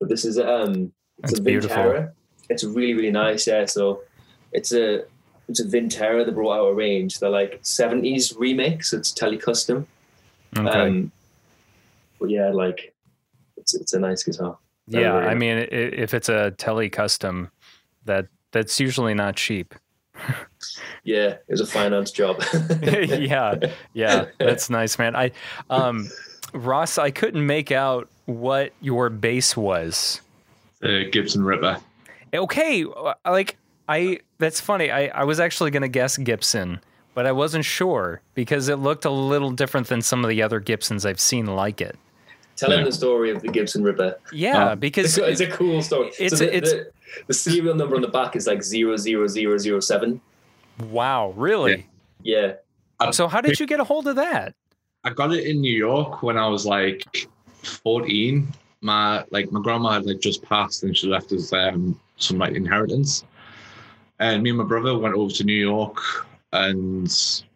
But this is um, it's That's a beautiful. Vintera. It's really really nice. Yeah, so it's a it's a Vintera. They brought out a range. They're like seventies remix. It's tele custom. Okay. Um, but yeah, like it's it's a nice guitar. Very, yeah, very I mean, i- if it's a tele custom, that that's usually not cheap. Yeah, it was a finance job. [LAUGHS] yeah, yeah, that's nice, man. I, um, Ross, I couldn't make out what your bass was. the Gibson Ripper. Okay, uh, like I, that's funny. I I was actually gonna guess Gibson, but I wasn't sure because it looked a little different than some of the other Gibsons I've seen like it. Tell him Yeah. the story of the Gibson Ripper. Yeah, Oh. because It's, it's a cool story. It's- so the, it's- the, the serial number on the back is like zero zero zero zero seven. wow, really. Yeah, So how did you get a hold of that? I got it in New York when I was like 14, my like my grandma had like just passed and she left us um, some like inheritance. And me and my brother went over to New York and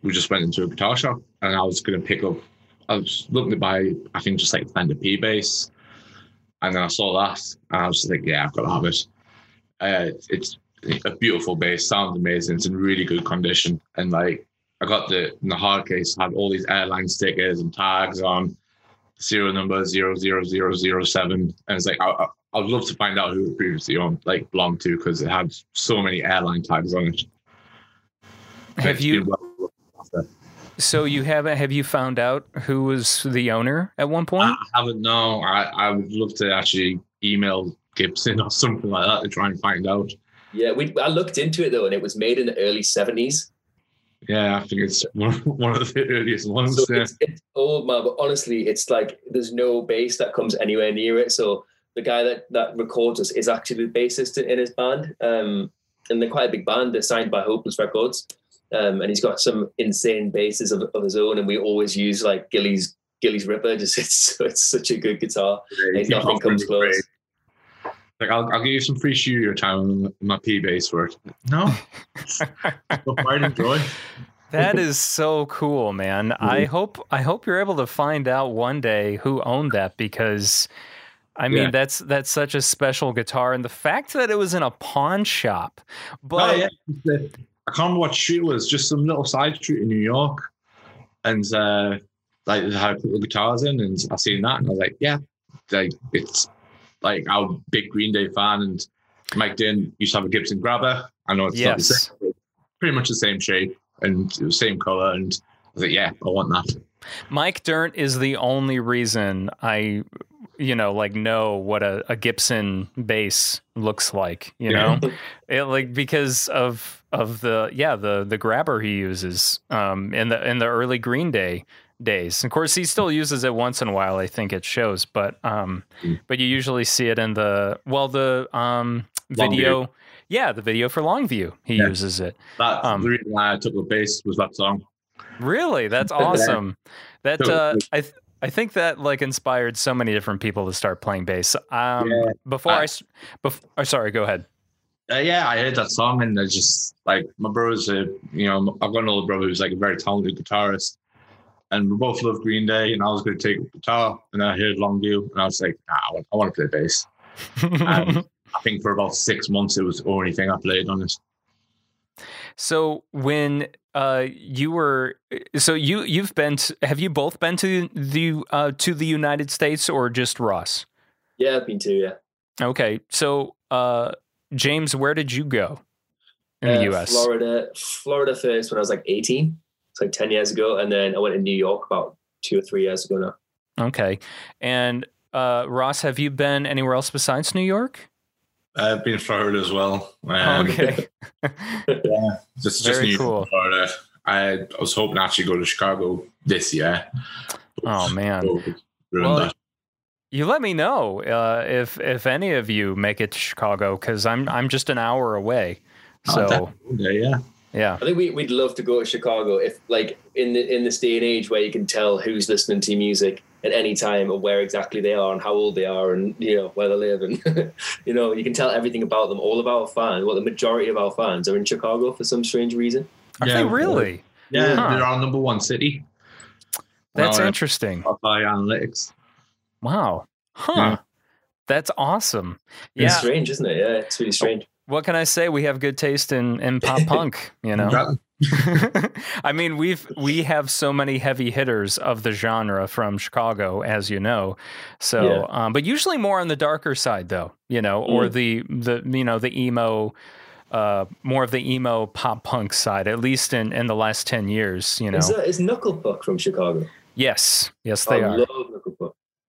we just went into a guitar shop and I was gonna pick up I was looking to buy I think just like Fender P bass. And then I saw that and I was just like, yeah, I've got to have it. Uh, it's a beautiful bass, sounds amazing. It's in really good condition. And like I got the in the hard case had all these airline stickers and tags on serial number zero zero zero zero seven, and it's like I, I, I'd love to find out who it previously owned, like belonged to, because it had so many airline tags on it. Have you? Been well looked after. So you haven't? Have you found out who was the owner at one point? I haven't. No, I I would love to actually email Gibson [LAUGHS] or something like that to try and find out. Yeah, we I looked into it though, and it was made in the early seventies. Yeah, I think it's [LAUGHS] one, one of the earliest ones. So yeah. it's, it's old man, but honestly, it's like there's no bass that comes anywhere near it. So the guy that that records us is actually the bassist in his band, um, and they're quite a big band. They're signed by Hopeless Records, um, and he's got some insane basses of, of his own. And we always use like Gilly's Gilly's Ripper. [LAUGHS] Just it's it's such a good guitar. Yeah, Like, nothing comes close. great. Like I'll, I'll give you some free studio time on my P bass for it. No, but pride and joy. That is so cool, man. [LAUGHS] I hope I hope you're able to find out one day who owned that because I mean Yeah. that's that's such a special guitar and the fact that it was in a pawn shop. But Oh, yeah. I can't remember what street it was, just some little side street in New York. And uh, like a couple of guitars in, and I seen that, and I was like, yeah, like it's like I'm a big Green Day fan, and Mike Dirnt used to have a Gibson Grabber. I know it's not the Yes. same, pretty much the same shape and the same color, and I was like, yeah, I want that. Mike Dirnt is the only reason I you know like know what a, a Gibson bass looks like, you Yeah. know? it like because of of the yeah, the the grabber he uses um in the in the early Green Day days. Of course, he still uses it once in a while. I think it shows, but um, Mm. but you usually see it in the well, the um video. Yeah, the video for Longview, he Yeah. uses it. That Um, the reason why I took the bass was that song. Really, that's [LAUGHS] awesome. That uh, I th- I think that like inspired so many different people to start playing bass. Um, Yeah. before I, I- s- bef- oh, sorry, go ahead. Uh, yeah, I heard that song and I just like my brother's a you know I've got an older brother who's like a very talented guitarist, and we both love Green Day. And I was going to take guitar, and I heard Longview, and I was like, nah, I want, I want to play bass. And [LAUGHS] I think for about six months it was the only thing I played on it. so when uh you were so you you've been to, have you both been to the uh to the United States or just Ross? Yeah, I've been to yeah. Okay, so uh James, where did you go in the Uh, U.S.? Florida, Florida first when I was like 18. It's like 10 years ago. And then I went to New York about two or three years ago now. Okay, and uh Ross, have you been anywhere else besides New York? I've been in Florida as well. Um, okay. [LAUGHS] Yeah, just, just Very New York, cool. Florida. I, I was hoping to actually go to Chicago this year. Oh man. Well, that. You let me know uh, if if any of you make it to Chicago because I'm I'm just an hour away. Oh, So definitely, yeah. yeah, I think we, we'd love to go to Chicago if like in the in this day and age where you can tell who's listening to music at any time and where exactly they are and how old they are and you know where they live and [LAUGHS] you know you can tell everything about them all of our fans well the majority of our fans are in chicago for some strange reason are Yeah, they really? Yeah, Huh. they're our number one city. That's Well, interesting. By analytics. Wow. Huh. Yeah. That's awesome. Yeah. it's strange isn't it yeah it's really strange What can I say? We have good taste in in pop [LAUGHS] punk. You know. [LAUGHS] I mean, we've we have so many heavy hitters of the genre from Chicago, as you know. So, Yeah. um, but usually more on the darker side, though. You know, or Mm. the the you know the emo, uh, more of the emo pop punk side. At least in in the last ten years, you know. is, uh, is knuckle puck from chicago yes, yes, they i are. love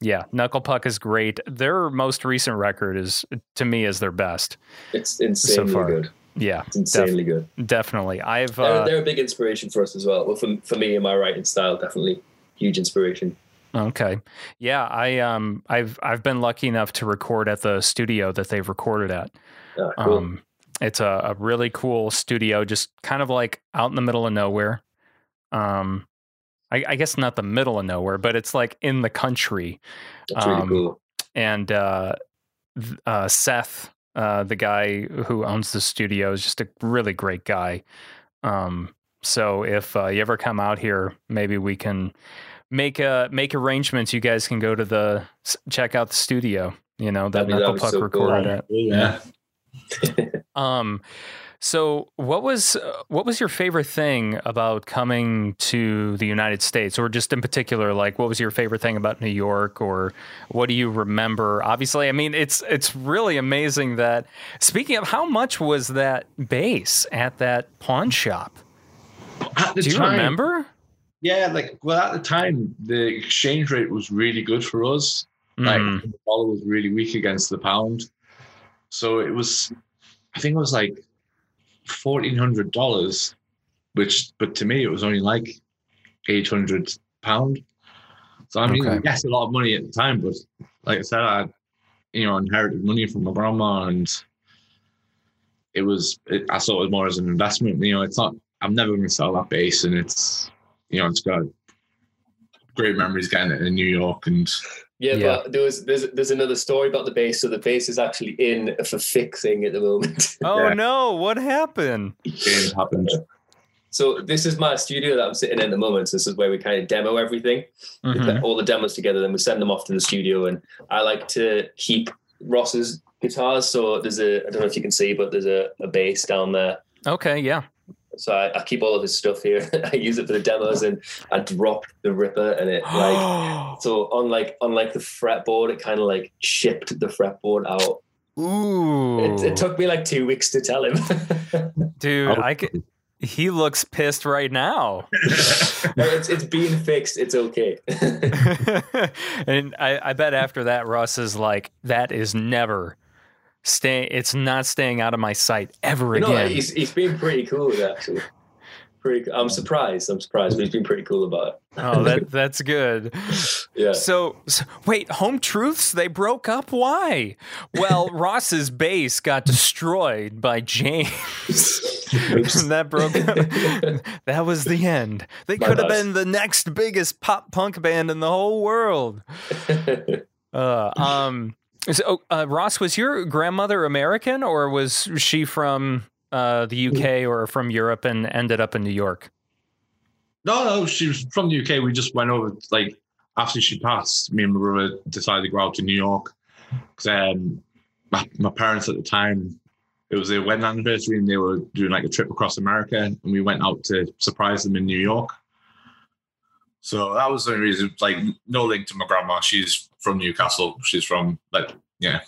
Yeah, Knuckle Puck is great. Their most recent record is, to me, is their best. it's insanely far. good Yeah, it's insanely good definitely. I've they're, uh, they're a big inspiration for us as well well for, for me and my writing style definitely huge inspiration Okay. Yeah, I um I've I've been lucky enough to record at the studio that they've recorded at. Ah, cool. Um it's a, a really cool studio, just kind of like out in the middle of nowhere. Um I, I guess not the middle of nowhere, but it's like in the country. That's really Um, cool. And uh, uh, Seth, uh, the guy who owns the studio, is just a really great guy. Um, so if uh, you ever come out here, maybe we can make uh, make arrangements. You guys can go to the check out the studio. You know that That'd that'd Knuckle Puck so cool. recorded at. Yeah. [LAUGHS] Um, so what was uh, what was your favorite thing about coming to the United States, or just in particular, like what was your favorite thing about New York, or what do you remember? Obviously, I mean it's it's really amazing that. Speaking of, how much was that base at that pawn shop? At the Do you time, remember? Yeah, like well, at the time, the exchange rate was really good for us. Like Mhm. the dollar was really weak against the pound, so it was. I think it was like fourteen hundred dollars, which, but to me, it was only like eight hundred pound. So I mean, Okay. yes, a lot of money at the time, but like I said, I, you know, inherited money from my grandma, and it was. It, I saw it more as an investment. You know, it's not. I'm never going to sell that base, and it's, you know, it's got great memories getting it in New York, and Yeah, Yeah. but there was there's there's another story about the base. So the base is actually in for fixing at the moment. [LAUGHS] Oh Yeah. no! What happened? games happened. so this is my studio that I'm sitting in at the moment. So this is where we kind of demo everything. We Mhm. put all the demos together, then we send them off to the studio. And I like to keep Ross's guitars. So there's a I don't know if you can see, but there's a, a bass down there. Okay, yeah. So I, I keep all of his stuff here. [LAUGHS] I use it for the demos, and I drop the Ripper, and it like [GASPS] so on like on like the fretboard, it kind of like shipped the fretboard out. Ooh, It, it took me like two weeks to tell him. [LAUGHS] dude. Oh. I could, he looks pissed right now. [LAUGHS] it's it's being fixed. It's okay. and I, I bet after that, Russ is like, that is never staying. It's not staying out of my sight ever no, again. he's he's been pretty cool actually. Pretty. I'm surprised. I'm surprised, but he's been pretty cool about it. oh, that [LAUGHS] that's good. Yeah. So, so wait, Home Truths they broke up. Why? Well, [LAUGHS] Ross's base got destroyed by James. [LAUGHS] That broke up. that was the end. They could have been the next biggest pop punk band in the whole world. Uh, um, so, uh, Ross, was your grandmother American or was she from uh, the UK or from Europe and ended up in New York? No, no, she was from the UK. We just went over like after she passed. Me and my brother decided to go out to New York because um, my, my parents at the time it was their wedding anniversary and they were doing like a trip across America and we went out to surprise them in New York. So that was the reason. Like no link to my grandma. She's from Newcastle. She's from like yeah.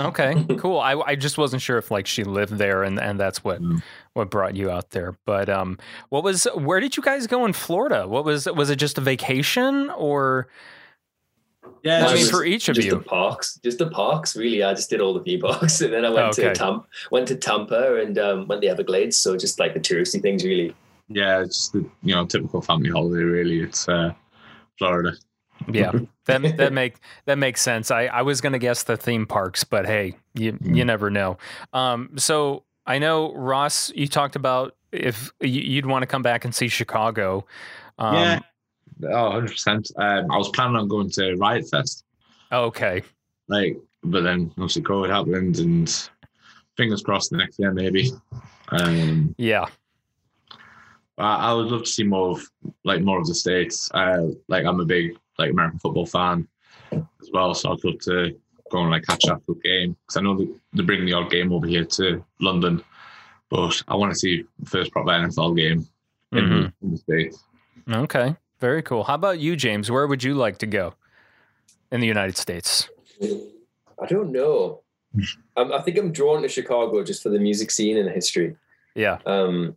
Okay, [LAUGHS] cool. I, I just wasn't sure if like she lived there and, and that's what Mm. what brought you out there. But um, what was where did you guys go in Florida? What was was it just a vacation or Yeah, I mean just- for each of just you? the parks, just the parks. Really, I just did all the theme parks, [LAUGHS] and then I went Okay. to Tampa, went to Tampa, and um, went to the Everglades. So just like the touristy things, really. yeah, it's just the you know typical family holiday. Really, it's uh, Florida. Yeah, [LAUGHS] that that make that makes sense. I, I was gonna guess the theme parks, but hey, you you never know. Um, so I know Ross, you talked about if you- you'd want to come back and see Chicago. Um, yeah. Oh, 100%. Um, I was planning on going to Riot Fest, Okay. like, but then obviously COVID happened, and fingers crossed the next year maybe. Um, Yeah. I, I would love to see more of like more of the states. Uh, like I'm a big like American football fan as well, so I'd love to go and like catch up with game because I know that they bring the odd game over here to London, but I want to see first proper NFL game in, Mhm. in the states. Okay. Very cool. How about you, James? Where would you like to go in the United States? I don't know. Um, I think I'm drawn to Chicago just for the music scene and the history. Yeah. Um,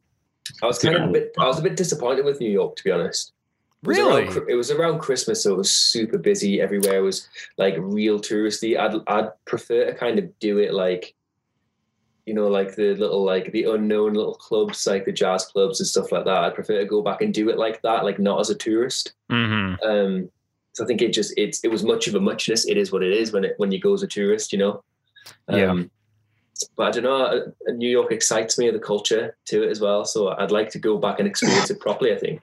I was kind of a bit. I was a bit disappointed with New York, to be honest. It was Really? around, it was around Christmas, so it was super busy. Everywhere It was like real touristy. I'd I'd prefer to kind of do it like, you know, like the little like the unknown little clubs, like the jazz clubs and stuff like that. I'd prefer to go back and do it like that, like not as a tourist. Mm-hmm. Um, so I think it just it's it was much of a muchness. It is what it is when it when you go as a tourist, you know. Yeah. But I don't know. uh, New York excites me, the culture to it as well. So I'd like to go back and experience it properly. I think.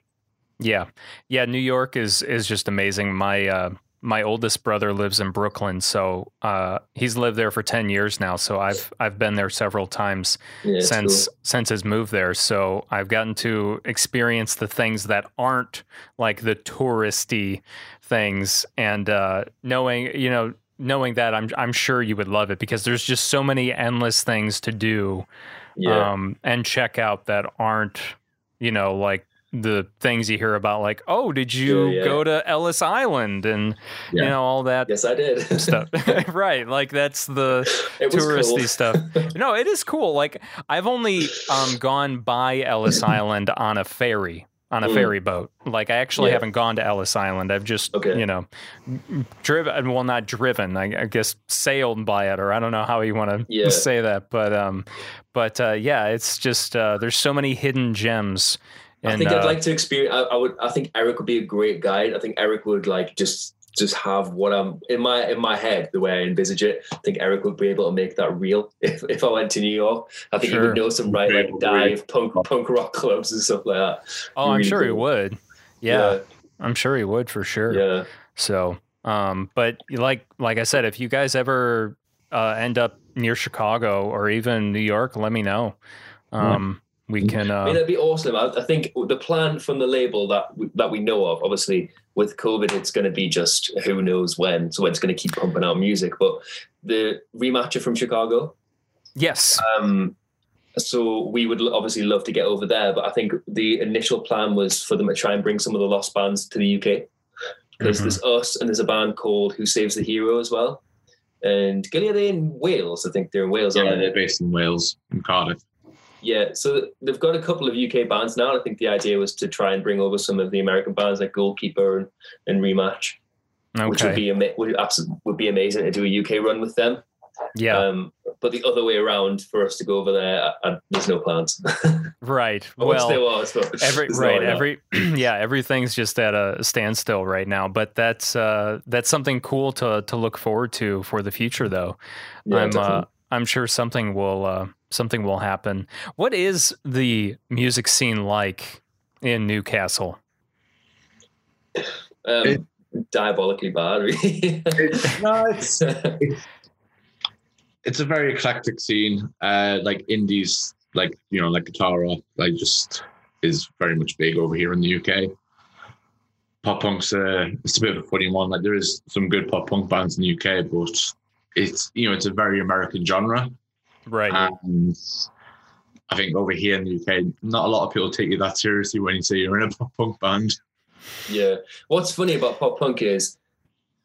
Yeah, yeah. New York is is just amazing. My uh, my oldest brother lives in Brooklyn, so uh, he's lived there for ten years now. So I've I've been there several times Yeah, since cool. since his move there. So I've gotten to experience the things that aren't like the touristy things, and uh, knowing you know knowing that I'm I'm sure you would love it because there's just so many endless things to do Yeah. um, and check out that aren't, you know, like the things you hear about, like, oh, did you Yeah, yeah. go to Ellis Island and you know all that yes, I did. [LAUGHS] stuff, [LAUGHS] [LAUGHS] right? Like that's the touristy cool. stuff. No, it is cool. Like I've only um, gone by Ellis Island on a ferry. On a Mm. ferry boat. Like I actually Yeah. haven't gone to Ellis Island. I've just, Okay. you know, driven. Well, not driven. I, I guess sailed by it, or I don't know how you want to Yeah. say that. But, um, but uh, yeah, it's just uh, there's so many hidden gems. I And, think I'd uh, like to experience. I, I would. I think Eric would be a great guide. I think Eric would like just just have what I'm in my in my head the way I envisage it. I think Eric would be able to make that real. [LAUGHS] If if I went to New York, I think he would know some right like dive punk punk rock clubs and stuff like that. oh, I'm really sure he cool. would. Yeah, I'm sure he would for sure. yeah. So, um, but like like I said, if you guys ever uh, end up near Chicago or even New York, let me know. Um, we can. I mean, Uh, that'd be awesome. I, I think the plan from the label that we, that we know of, obviously with COVID, it's going to be just who knows when. So when it's going to keep pumping out music. But the rematcher from Chicago, yes. Um, so we would obviously love to get over there, but I think the initial plan was for them to try and bring some of the lost bands to the UK because Mhm. there's us and there's a band called Who Saves the Hero as well. And Gilly, are they in Wales? I think they're in Wales, Yeah, aren't they're based in Wales, in Cardiff. Yeah, so they've got a couple of UK bands now. and I think the idea was to try and bring over some of the American bands like Goalkeeper and, and Rematch, which would be ama- would absolutely would be amazing to do a UK run with them. Yeah. Um, but the other way around for us to go over there, I, I, there's no plans. [LAUGHS] right. Wish there Well. was, Every right, every [CLEARS THROAT] yeah, everything's just at a standstill right now. But that's uh, that's something cool to to look forward to for the future, though. Yeah, I'm uh. I'm sure something will uh, something will happen. What is the music scene like in Newcastle? um, it- diabolically bad. It's, [LAUGHS] no, it's, it's it's a very eclectic scene. Uh, like indies, like you know, like guitar rock, like just is very much big over here in the UK. Pop punk's uh, it's a bit of a funny one. Like there is some good pop punk bands in the UK, but it's you know it's a very American genre, Right. and I think over here in the UK, not a lot of people take you that seriously when you say you're in a [LAUGHS] pop punk band. yeah. What's funny about pop punk is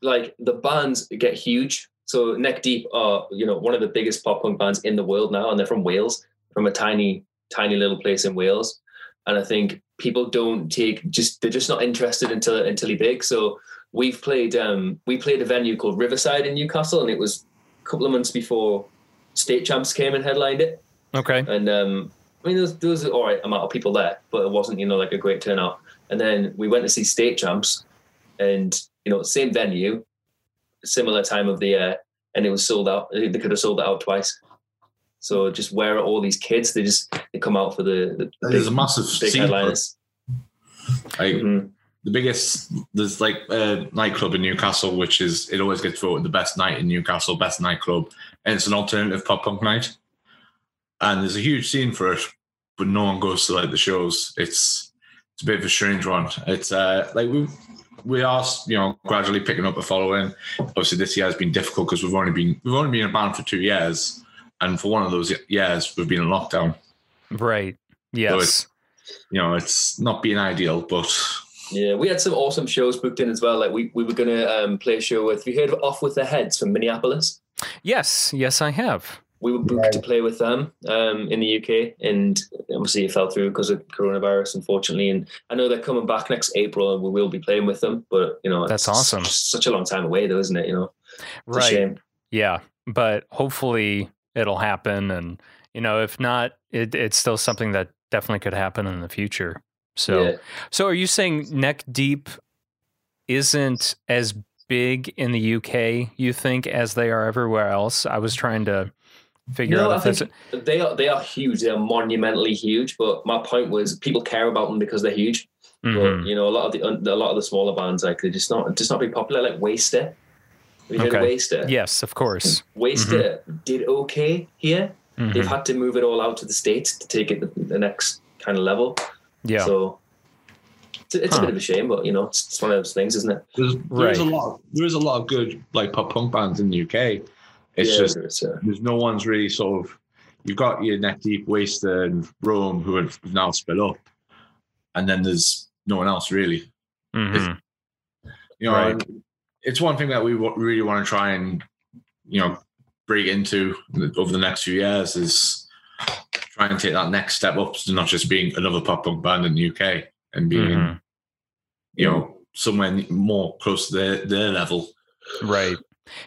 like the bands get huge. So Neck Deep are you know one of the biggest pop punk bands in the world now, and they're from Wales, from a tiny tiny little place in Wales. And I think people don't take just they're just not interested until until he big. So we've played um we played a venue called Riverside in Newcastle, and it was a couple of months before State Champs came and headlined it. okay. And um, I mean, there was, there was an all right amount of people there, but it wasn't, you know, like a great turnout. And then we went to see State Champs, and you know, same venue, similar time of the year, and it was sold out. They could have sold it out twice. So just where are all these kids? They just they come out for the, the, the There's big, a massive big scene for it. headliners. Like Mhm. The biggest there's like a nightclub in Newcastle, which is it always gets voted the best night in Newcastle, best nightclub, and it's an alternative pop punk night. And there's a huge scene for it, but no one goes to like the shows. It's it's a bit of a strange one. It's uh like we we are you know gradually picking up a following. Obviously, this year has been difficult because we've only been we've only been a band for two years, and for one of those years we've been in lockdown. Right. Yes. it's- You know, it's not being ideal, but Yeah, we had some awesome shows booked in as well. Like we, we were gonna um, play a show with. Have you heard of Off with Their Heads from Minneapolis? yes. Yes, I have. we were booked to play with them um, in the UK, and obviously it fell through because of coronavirus, unfortunately. And I know they're coming back next April, and we will be playing with them. But you know, That's it's awesome. Such a long time away, though, isn't it? You know, it's a Right. shame. Yeah, but hopefully it'll happen, and you know, if not, it, it's still something that definitely could happen in the future. So, yeah. so are you saying Neck Deep isn't as big in the UK, you think, as they are everywhere else? I was trying to figure No, out I if that's think they are they are huge. They are monumentally huge. But my point was, people care about them because they're huge. Mhm. But you know, a lot of the a lot of the smaller bands like they're just not just not very popular. Like WSTR, have you heard of WSTR? yes, of course. WSTR did okay here. Mhm. They've had to move it all out to the states to take it the, the next kind of level. Yeah. So it's, it's Huh. a bit of a shame, but you know, it's, it's one of those things, isn't it? There's, there's a Right. lot. There's a lot of good like pop punk bands in the UK. It's Yeah, just it's, uh, there's no one's really sort of. You've got your Neck Deep, WSTR, and Roam who have now split up, and then there's no one else really. Mhm. You know, Right. and it's one thing that we wa- really want to try and you know break into over the next few years is try and take that next step up to not just being another pop punk band in the UK and being Mhm. you know somewhere more close to their, their level. Right.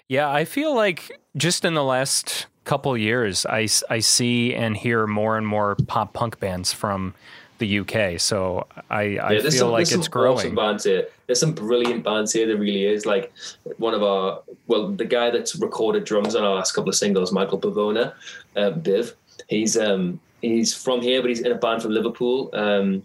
Yeah, I feel like just in the last couple years, I, I see and hear more and more pop punk bands from the UK. So I, I yeah, feel some, like there's some it's growing. Awesome bands here. There's some brilliant bands here. There really is. Like one of our, well, the guy that's recorded drums on our last couple of singles, Michael Pavona, uh, Biv. He's um he's from here, but he's in a band from Liverpool. Um,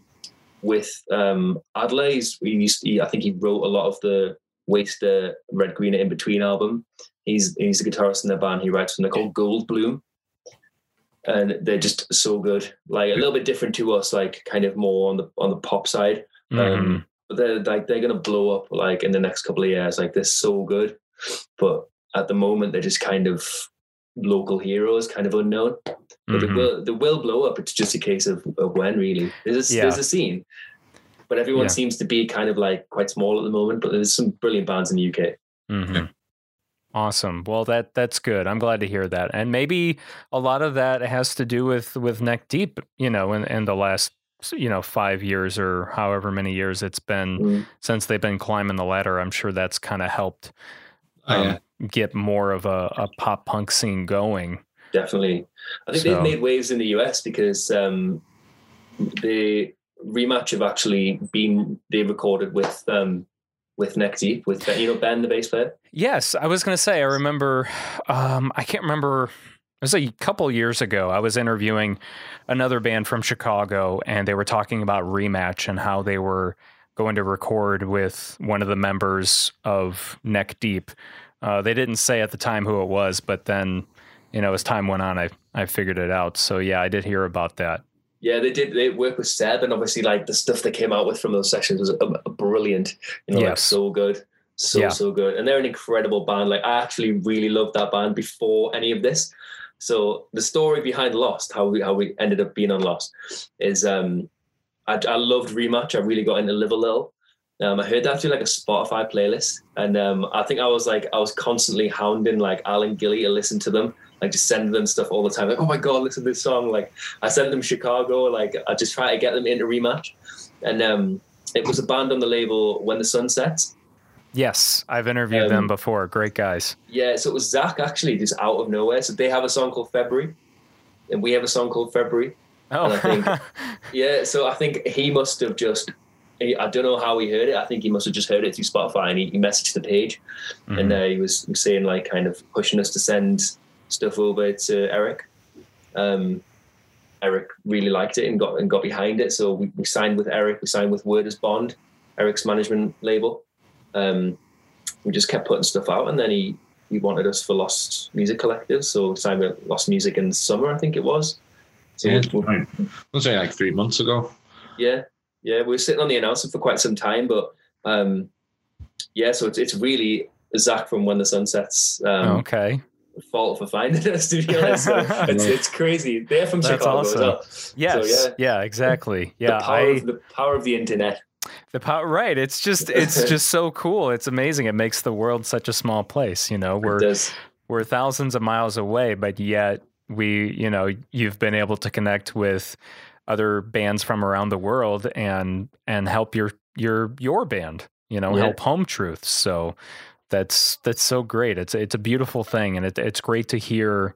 with um Adler. He's he used he, I think he wrote a lot of the Waste uh, Red Green In Between album. He's he's a guitarist in the band. He writes them. They're called Gold Bloom. And they're just so good. Like a little bit different to us, like kind of more on the on the pop side. Um, but they're like they're gonna blow up like in the next couple of years. Like they're so good, but at the moment they're just kind of local heroes, kind of unknown. But they Mhm. will they will blow up. It's just a case of, of when really. There's a, Yeah. there's a scene, but everyone Yeah. seems to be kind of like quite small at the moment. But there's some brilliant bands in the UK. Mhm. Awesome. Well, that that's good. I'm glad to hear that. And maybe a lot of that has to do with with Neck Deep. You know, in, in the last you know five years or however many years it's been Mm. since they've been climbing the ladder. I'm sure that's kind of helped Oh, um, yeah. get more of a, a pop punk scene going. Definitely. I think So- they've made waves in the US because um, the rematch have actually been they recorded with um, with Neck Deep with Ben, you know Ben the bass player. Yes, I was going to say. I remember. Um, I can't remember. It was a couple years ago. I was interviewing another band from Chicago, and they were talking about rematch and how they were going to record with one of the members of Neck Deep. Uh, they didn't say at the time who it was, but then, you know, as time went on, I I figured it out. So yeah, I did hear about that. Yeah, they did. They work with Seb, and obviously, like the stuff they came out with from those sessions was um, brilliant. You know, like so good, so Yeah. so good. And they're an incredible band. Like I actually really loved that band before any of this. So the story behind Lost, how we how we ended up being on Lost, is um, I, I loved Rematch. I really got into Live a Little. Um, I heard that through like a Spotify playlist, and um, I think I was like I was constantly hounding like Alan Gilly to listen to them, like just sending them stuff all the time. Like, oh my god, listen to this song! Like I sent them Chicago. Like I just try to get them into Rematch, and um, it was a band on the label When the Sun Sets. Yes, I've interviewed them Um, before. Great guys. Yeah, so it was Zach actually just out of nowhere. So they have a song called February, and we have a song called February. Oh, I think- [LAUGHS] Yeah, so I think he must have just. he- I don't know how he heard it. I think he must have just heard it through Spotify and he, he messaged the page, Mhm. and uh, he was saying like kind of pushing us to send stuff over to Eric. Um, Eric really liked it and got and got behind it, so we, we signed with Eric. We signed with Word as Bond, Eric's management label. Um, we just kept putting stuff out, and then he he wanted us for Lost Music Collective, so we signed with Lost Music in the summer, I think it was. So Yeah, we'll- right. I'll say like three months ago. yeah, yeah, we were sitting on the announcement for quite some time, but um, yeah, so it's it's really Zach from When the Sun Sets um, okay. fault for finding us. To be honest, so [LAUGHS] it's it's crazy. They're from That's Chicago awesome. as well. Yes. So, yeah. yeah. Exactly. Yeah. the power I, of the power of the internet. The power, right? It's just, it's [LAUGHS] just so cool. It's amazing. It makes the world such a small place. You know, we're we're thousands of miles away, but yet we, you know, you've been able to connect with other bands from around the world and and help your your your band. You know, Yeah. help Home Truths. So that's that's so great. It's it's a beautiful thing, and it, it's great to hear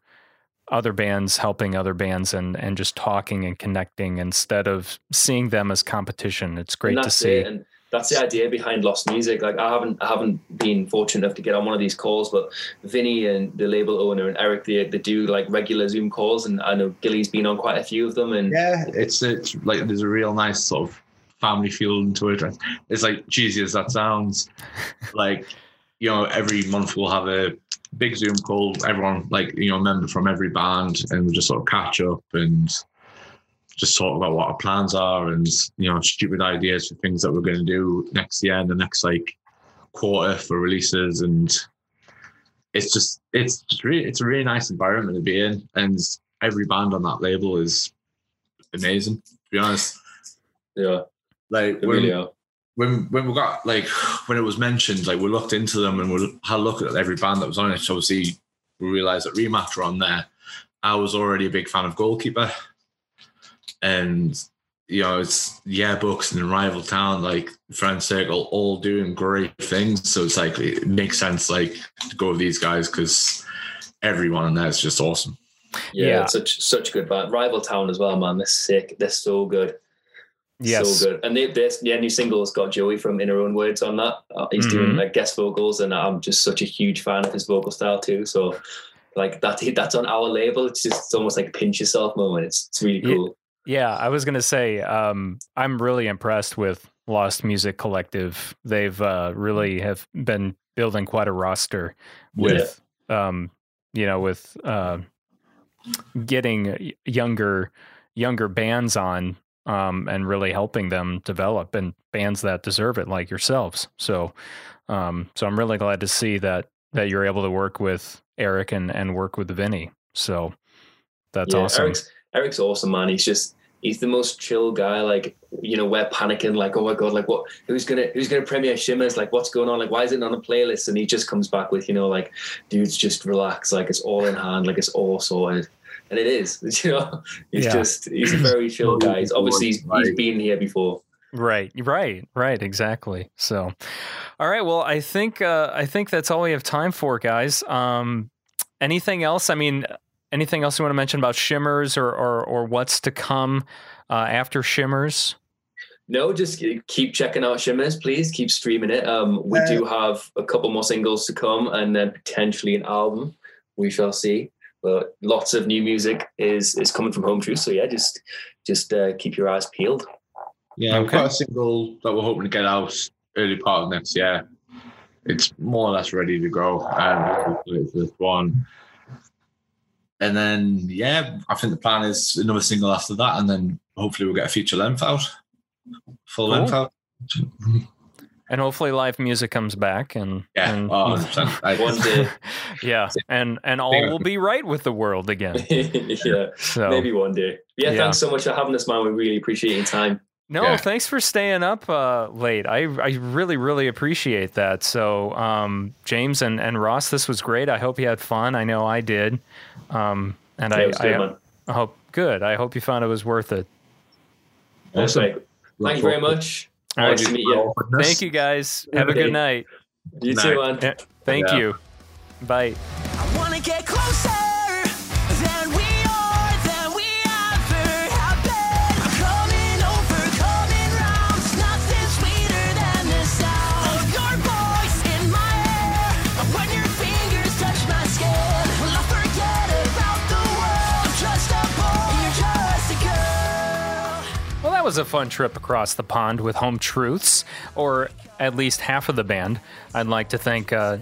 other bands helping other bands and and just talking and connecting instead of seeing them as competition. It's great to see. it. And that's the idea behind Lost Music. Like I haven't I haven't been fortunate enough to get on one of these calls, but Vinny and the label owner and Eric they, they do like regular Zoom calls, and I know Gilly's been on quite a few of them. And Yeah, it's it's like there's a real nice sort of family feel to it. It's like cheesy as that sounds, like you know, every month we'll have a big Zoom call. Everyone, like you know, a member from every band, and we just sort of catch up and just talk about what our plans are and you know, stupid ideas for things that we're going to do next year and the next like quarter for releases and. It's just it's just really it's a really nice environment to be in, and every band on that label is amazing. To be honest, yeah, like when, really when when we got like when it was mentioned, like we looked into them and we had a look at every band that was on it. So obviously, we realized that Rematch were on there. I was already a big fan of Goalkeeper, and you know it's yeah, books and Rival Town, like Friend Circle, all doing great things. So it's like it makes sense like to go with these guys because everyone in there is just awesome. Yeah, Yeah. it's such such good band. Rival Town as well, man. They're sick. They're so good. Yes. So good. And they, this yeah, new single's got Joey from In Her Own Words on that. Uh, he's Mhm. doing like guest vocals, and I'm just such a huge fan of his vocal style too. So like that that's on our label. It's just it's almost like pinch yourself moment. It's it's really Yeah. cool. Yeah, I was gonna say um, I'm really impressed with Lost Music Collective. They've uh, really have been building quite a roster with, um, you know, with uh, getting younger younger bands on um, and really helping them develop and bands that deserve it, like yourselves. So, um, so I'm really glad to see that that you're able to work with Eric and and work with Vinny. So that's yeah, awesome. Eric's Eric's awesome, man. He's just he's the most chill guy. Like you know, we're panicking. Like, oh my god, like what? Who's gonna who's gonna premiere Shimmers? Like, what's going on? Like, why is it not on a playlist? And he just comes back with, you know, like, dudes, just relax. Like, it's all in hand. Like, it's all sorted. And it is. [LAUGHS] You know, he's Yeah. just he's a very chill guy. He's obviously he's, he's Like- been here before. Right, right, right, exactly. So, all right. Well, I think uh, I think that's all we have time for, guys. Um, anything else? I mean, anything else you want to mention about Shimmers or or, or what's to come uh, after Shimmers? No, just keep checking out Shimmers, please. Keep streaming it. Um, we Uh, do have a couple more singles to come, and then potentially an album. We shall see. But lots of new music is is coming from Home Truth. So yeah, just just uh, keep your eyes peeled. Yeah, we've Okay. got a single that we're hoping to get out early part of next year. It's more or less ready to go. Um, it's this one. And then, yeah, I think the plan is another single after that, and then hopefully we'll get a feature length out, full Cool. length out. And hopefully, live music comes back, and Yeah, and, oh, [LAUGHS] I- One day, [LAUGHS] yeah, and and all will be right with the world again. [LAUGHS] yeah, So maybe one day. Yeah, Yeah. thanks so much for having us, man. We really appreciate your time. No, Yeah. thanks for staying up uh, late. I I really really appreciate that. So, um, James and, and Ross, this was great. I hope you had fun. I know I did. Um, and Yeah, I, good, I. I hope good. I hope you found it was worth it. Awesome. Okay. Thank you very much. All Nice right. to meet you. Thank you guys. Have a good night. You Night. too, man. Thank Yeah. you. Bye. Was a fun trip across the pond with Home Truths, or at least half of the band. I'd like to thank uh,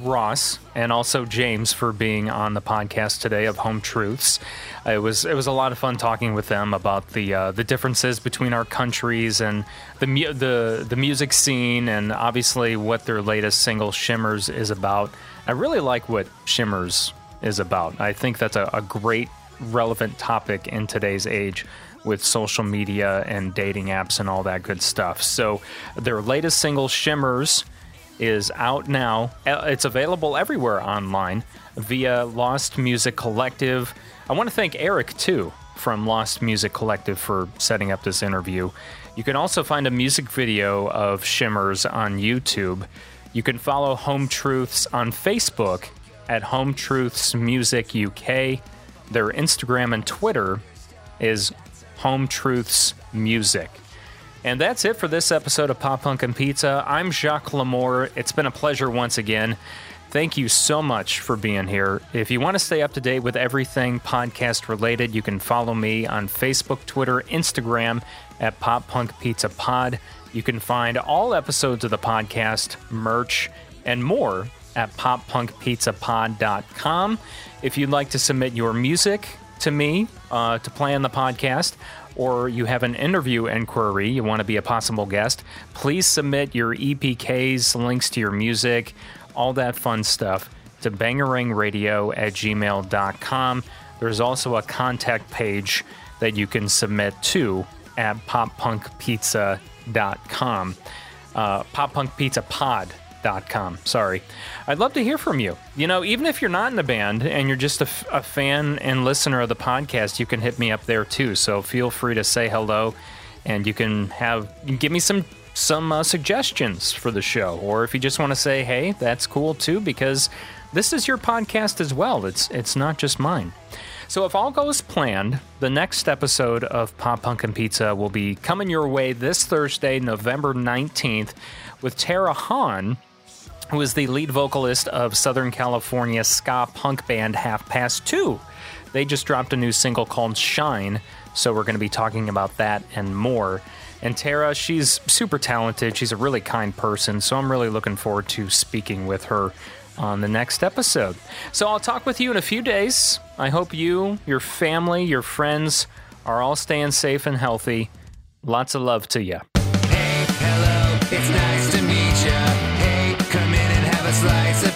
Ross and also James for being on the podcast today of Home Truths. It was it was a lot of fun talking with them about the uh, the differences between our countries and the mu- the the music scene, and obviously what their latest single Shimmers is about. I really like what Shimmers is about. I think that's a, a great relevant topic in today's age with social media and dating apps and all that good stuff. So, their latest single, Shimmers, is out now. Uh, It's available everywhere online via Lost Music Collective. I want to thank Eric, too, from Lost Music Collective for setting up this interview. You can also find a music video of Shimmers on YouTube. You can follow Home Truths on Facebook at Home Truths Music UK. Their Instagram and Twitter is Home Truths Music. And that's it for this episode of Pop Punk and Pizza. I'm Jacques Lamour. It's been a pleasure once again. Thank you so much for being here. If you want to stay up to date with everything podcast related, you can follow me on Facebook, Twitter, Instagram at Pop Punk Pizza Pod. You can find all episodes of the podcast, merch, and more at poppunkpizzapod.com. If you'd like to submit your music to me uh, to play on the podcast, or you have an interview inquiry, you want to be a possible guest, please submit your EPKs, links to your music, all that fun stuff to bangarangradio at gmail.com. There's also a contact page that you can submit to at poppunkpizza.com. Uh, Sorry. I'd love to hear from you. You know, even if you're not in the band and you're just a, f- a fan and listener of the podcast, you can hit me up there too. So feel free to say hello and you can have give me some some uh, suggestions for the show or if you just want to say hey that's cool too because this is your podcast as well it's it's not just mine so if all goes planned the next episode of pop punk and pizza will be coming your way this thursday november 19th with tara hahn who is the lead vocalist of southern california ska punk band half past two they just dropped a new single called shine so we're going to be talking about that and more and Tara, she's super talented. She's a really kind person. So I'm really looking forward to speaking with her on the next episode. So I'll talk with you in a few days. I hope you, your family, your friends are all staying safe and healthy. Lots of love to you. Hey, hello,